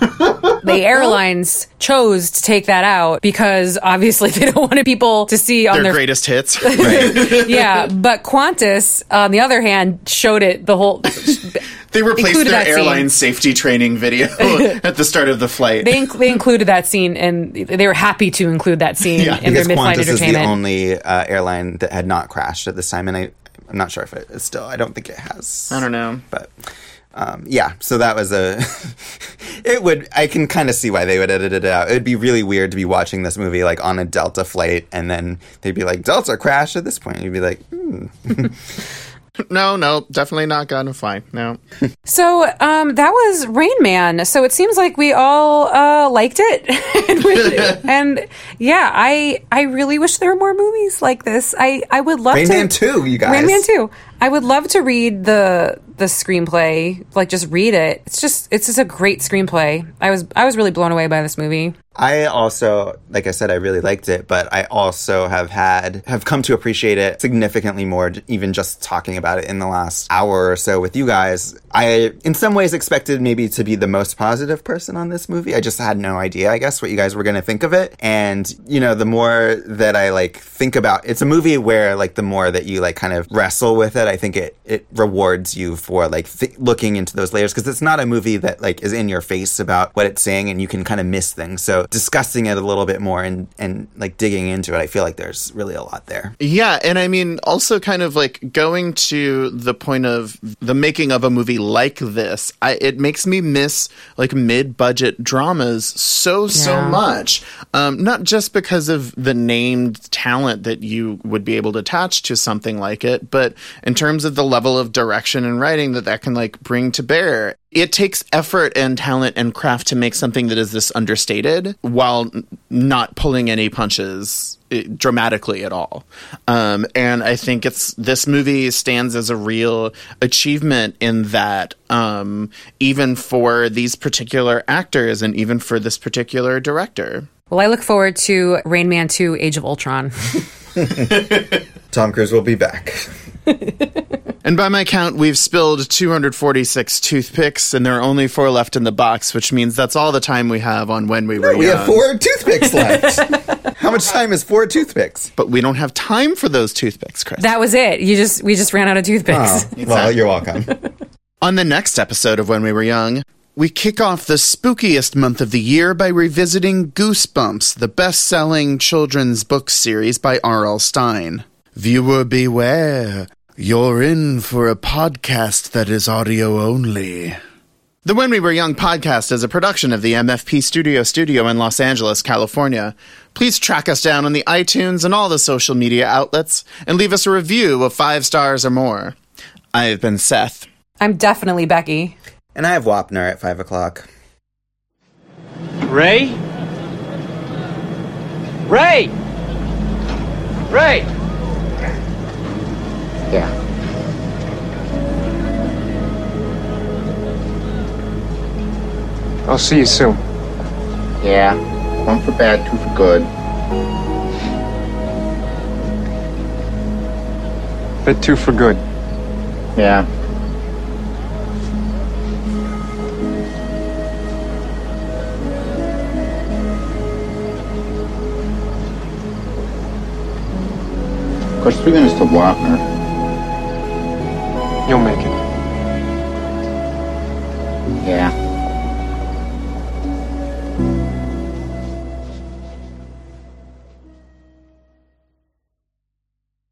the airlines chose to take that out because obviously (laughs) they don't want people to see on Their their greatest hits. (laughs) yeah, but Qantas, on the other hand, showed it the whole. They replaced their that scene. airline safety training video at the start of the flight. They, inc- they included that scene, and they were happy to include that scene Yeah, in their mid-flight Qantas is the only uh, airline that had not crashed at this time, and I, I'm not sure if it is still. I don't think it has. I don't know. but um, yeah. So that was a. (laughs) it would. I can kind of see why they would edit it out. It would be really weird to be watching this movie like on a Delta flight, and then they'd be like Delta crashed at this point. You'd be like, hmm. (laughs) No, no, definitely not gonna fly. No. (laughs) So um, that was Rain Man. So it seems like we all uh, liked it, (laughs) and, we- (laughs) and yeah, I I really wish there were more movies like this. I I would love to. Rain to. Man 2, you guys. Rain Man Two. I would love to read the the screenplay. Like just read it. It's just it's just a great screenplay. I was I was really blown away by this movie. I also, like I said, I really liked it, but I also have had, have come to appreciate it significantly more, even just talking about it in the last hour or so with you guys. I, in some ways, expected maybe to be the most positive person on this movie. I just had no idea, I guess, what you guys were going to think of it. And, you know, the more that I like think about, it's a movie where like the more that you like kind of wrestle with it, I think it, it rewards you for like th- looking into those layers because it's not a movie that like is in your face about what it's saying and you can kind of miss things. So discussing it a little bit more and, and like digging into it, I feel like there's really a lot there. Yeah, and I mean, also kind of like going to the point of the making of a movie like this, I, it makes me miss like mid-budget dramas so so much. Um, not just because of the named talent that you would be able to attach to something like it, but in terms of the level of direction and writing that that can like bring to bear. It takes effort and talent and craft to make something that is this understated while not pulling any punches eh, dramatically at all. Um, and I think it's this movie stands as a real achievement in that, um, even for these particular actors and even for this particular director. Well, I look forward to Rain Man Two: Age of Ultron. (laughs) Tom Cruise will be back. And by my count, we've spilled 246 toothpicks, and there are only four left in the box, which means that's all the time we have on when we were We young. have four toothpicks left. (laughs) How much time is four toothpicks? but we don't have time for those toothpicks, Chris. That was it. You just we just ran out of toothpicks. Oh, well, you're welcome. (laughs) On the next episode of When We Were Young, we kick off the spookiest month of the year by revisiting Goosebumps, the best selling children's book series by R.L. Stine. Viewer beware, you're in for a podcast that is audio only. The When We Were Young podcast is a production of the MFP Studio Studio in Los Angeles, California. Please track us down on the iTunes and all the social media outlets and leave us a review of five stars or more. I've been Seth. I'm definitely Becky. and I have Wapner at five o'clock. Ray? Ray! Ray! Yeah. I'll see you soon. Yeah. One for bad, two for good. But two for good. Yeah. Of course, three minutes to Wapner. You'll make it. Yeah.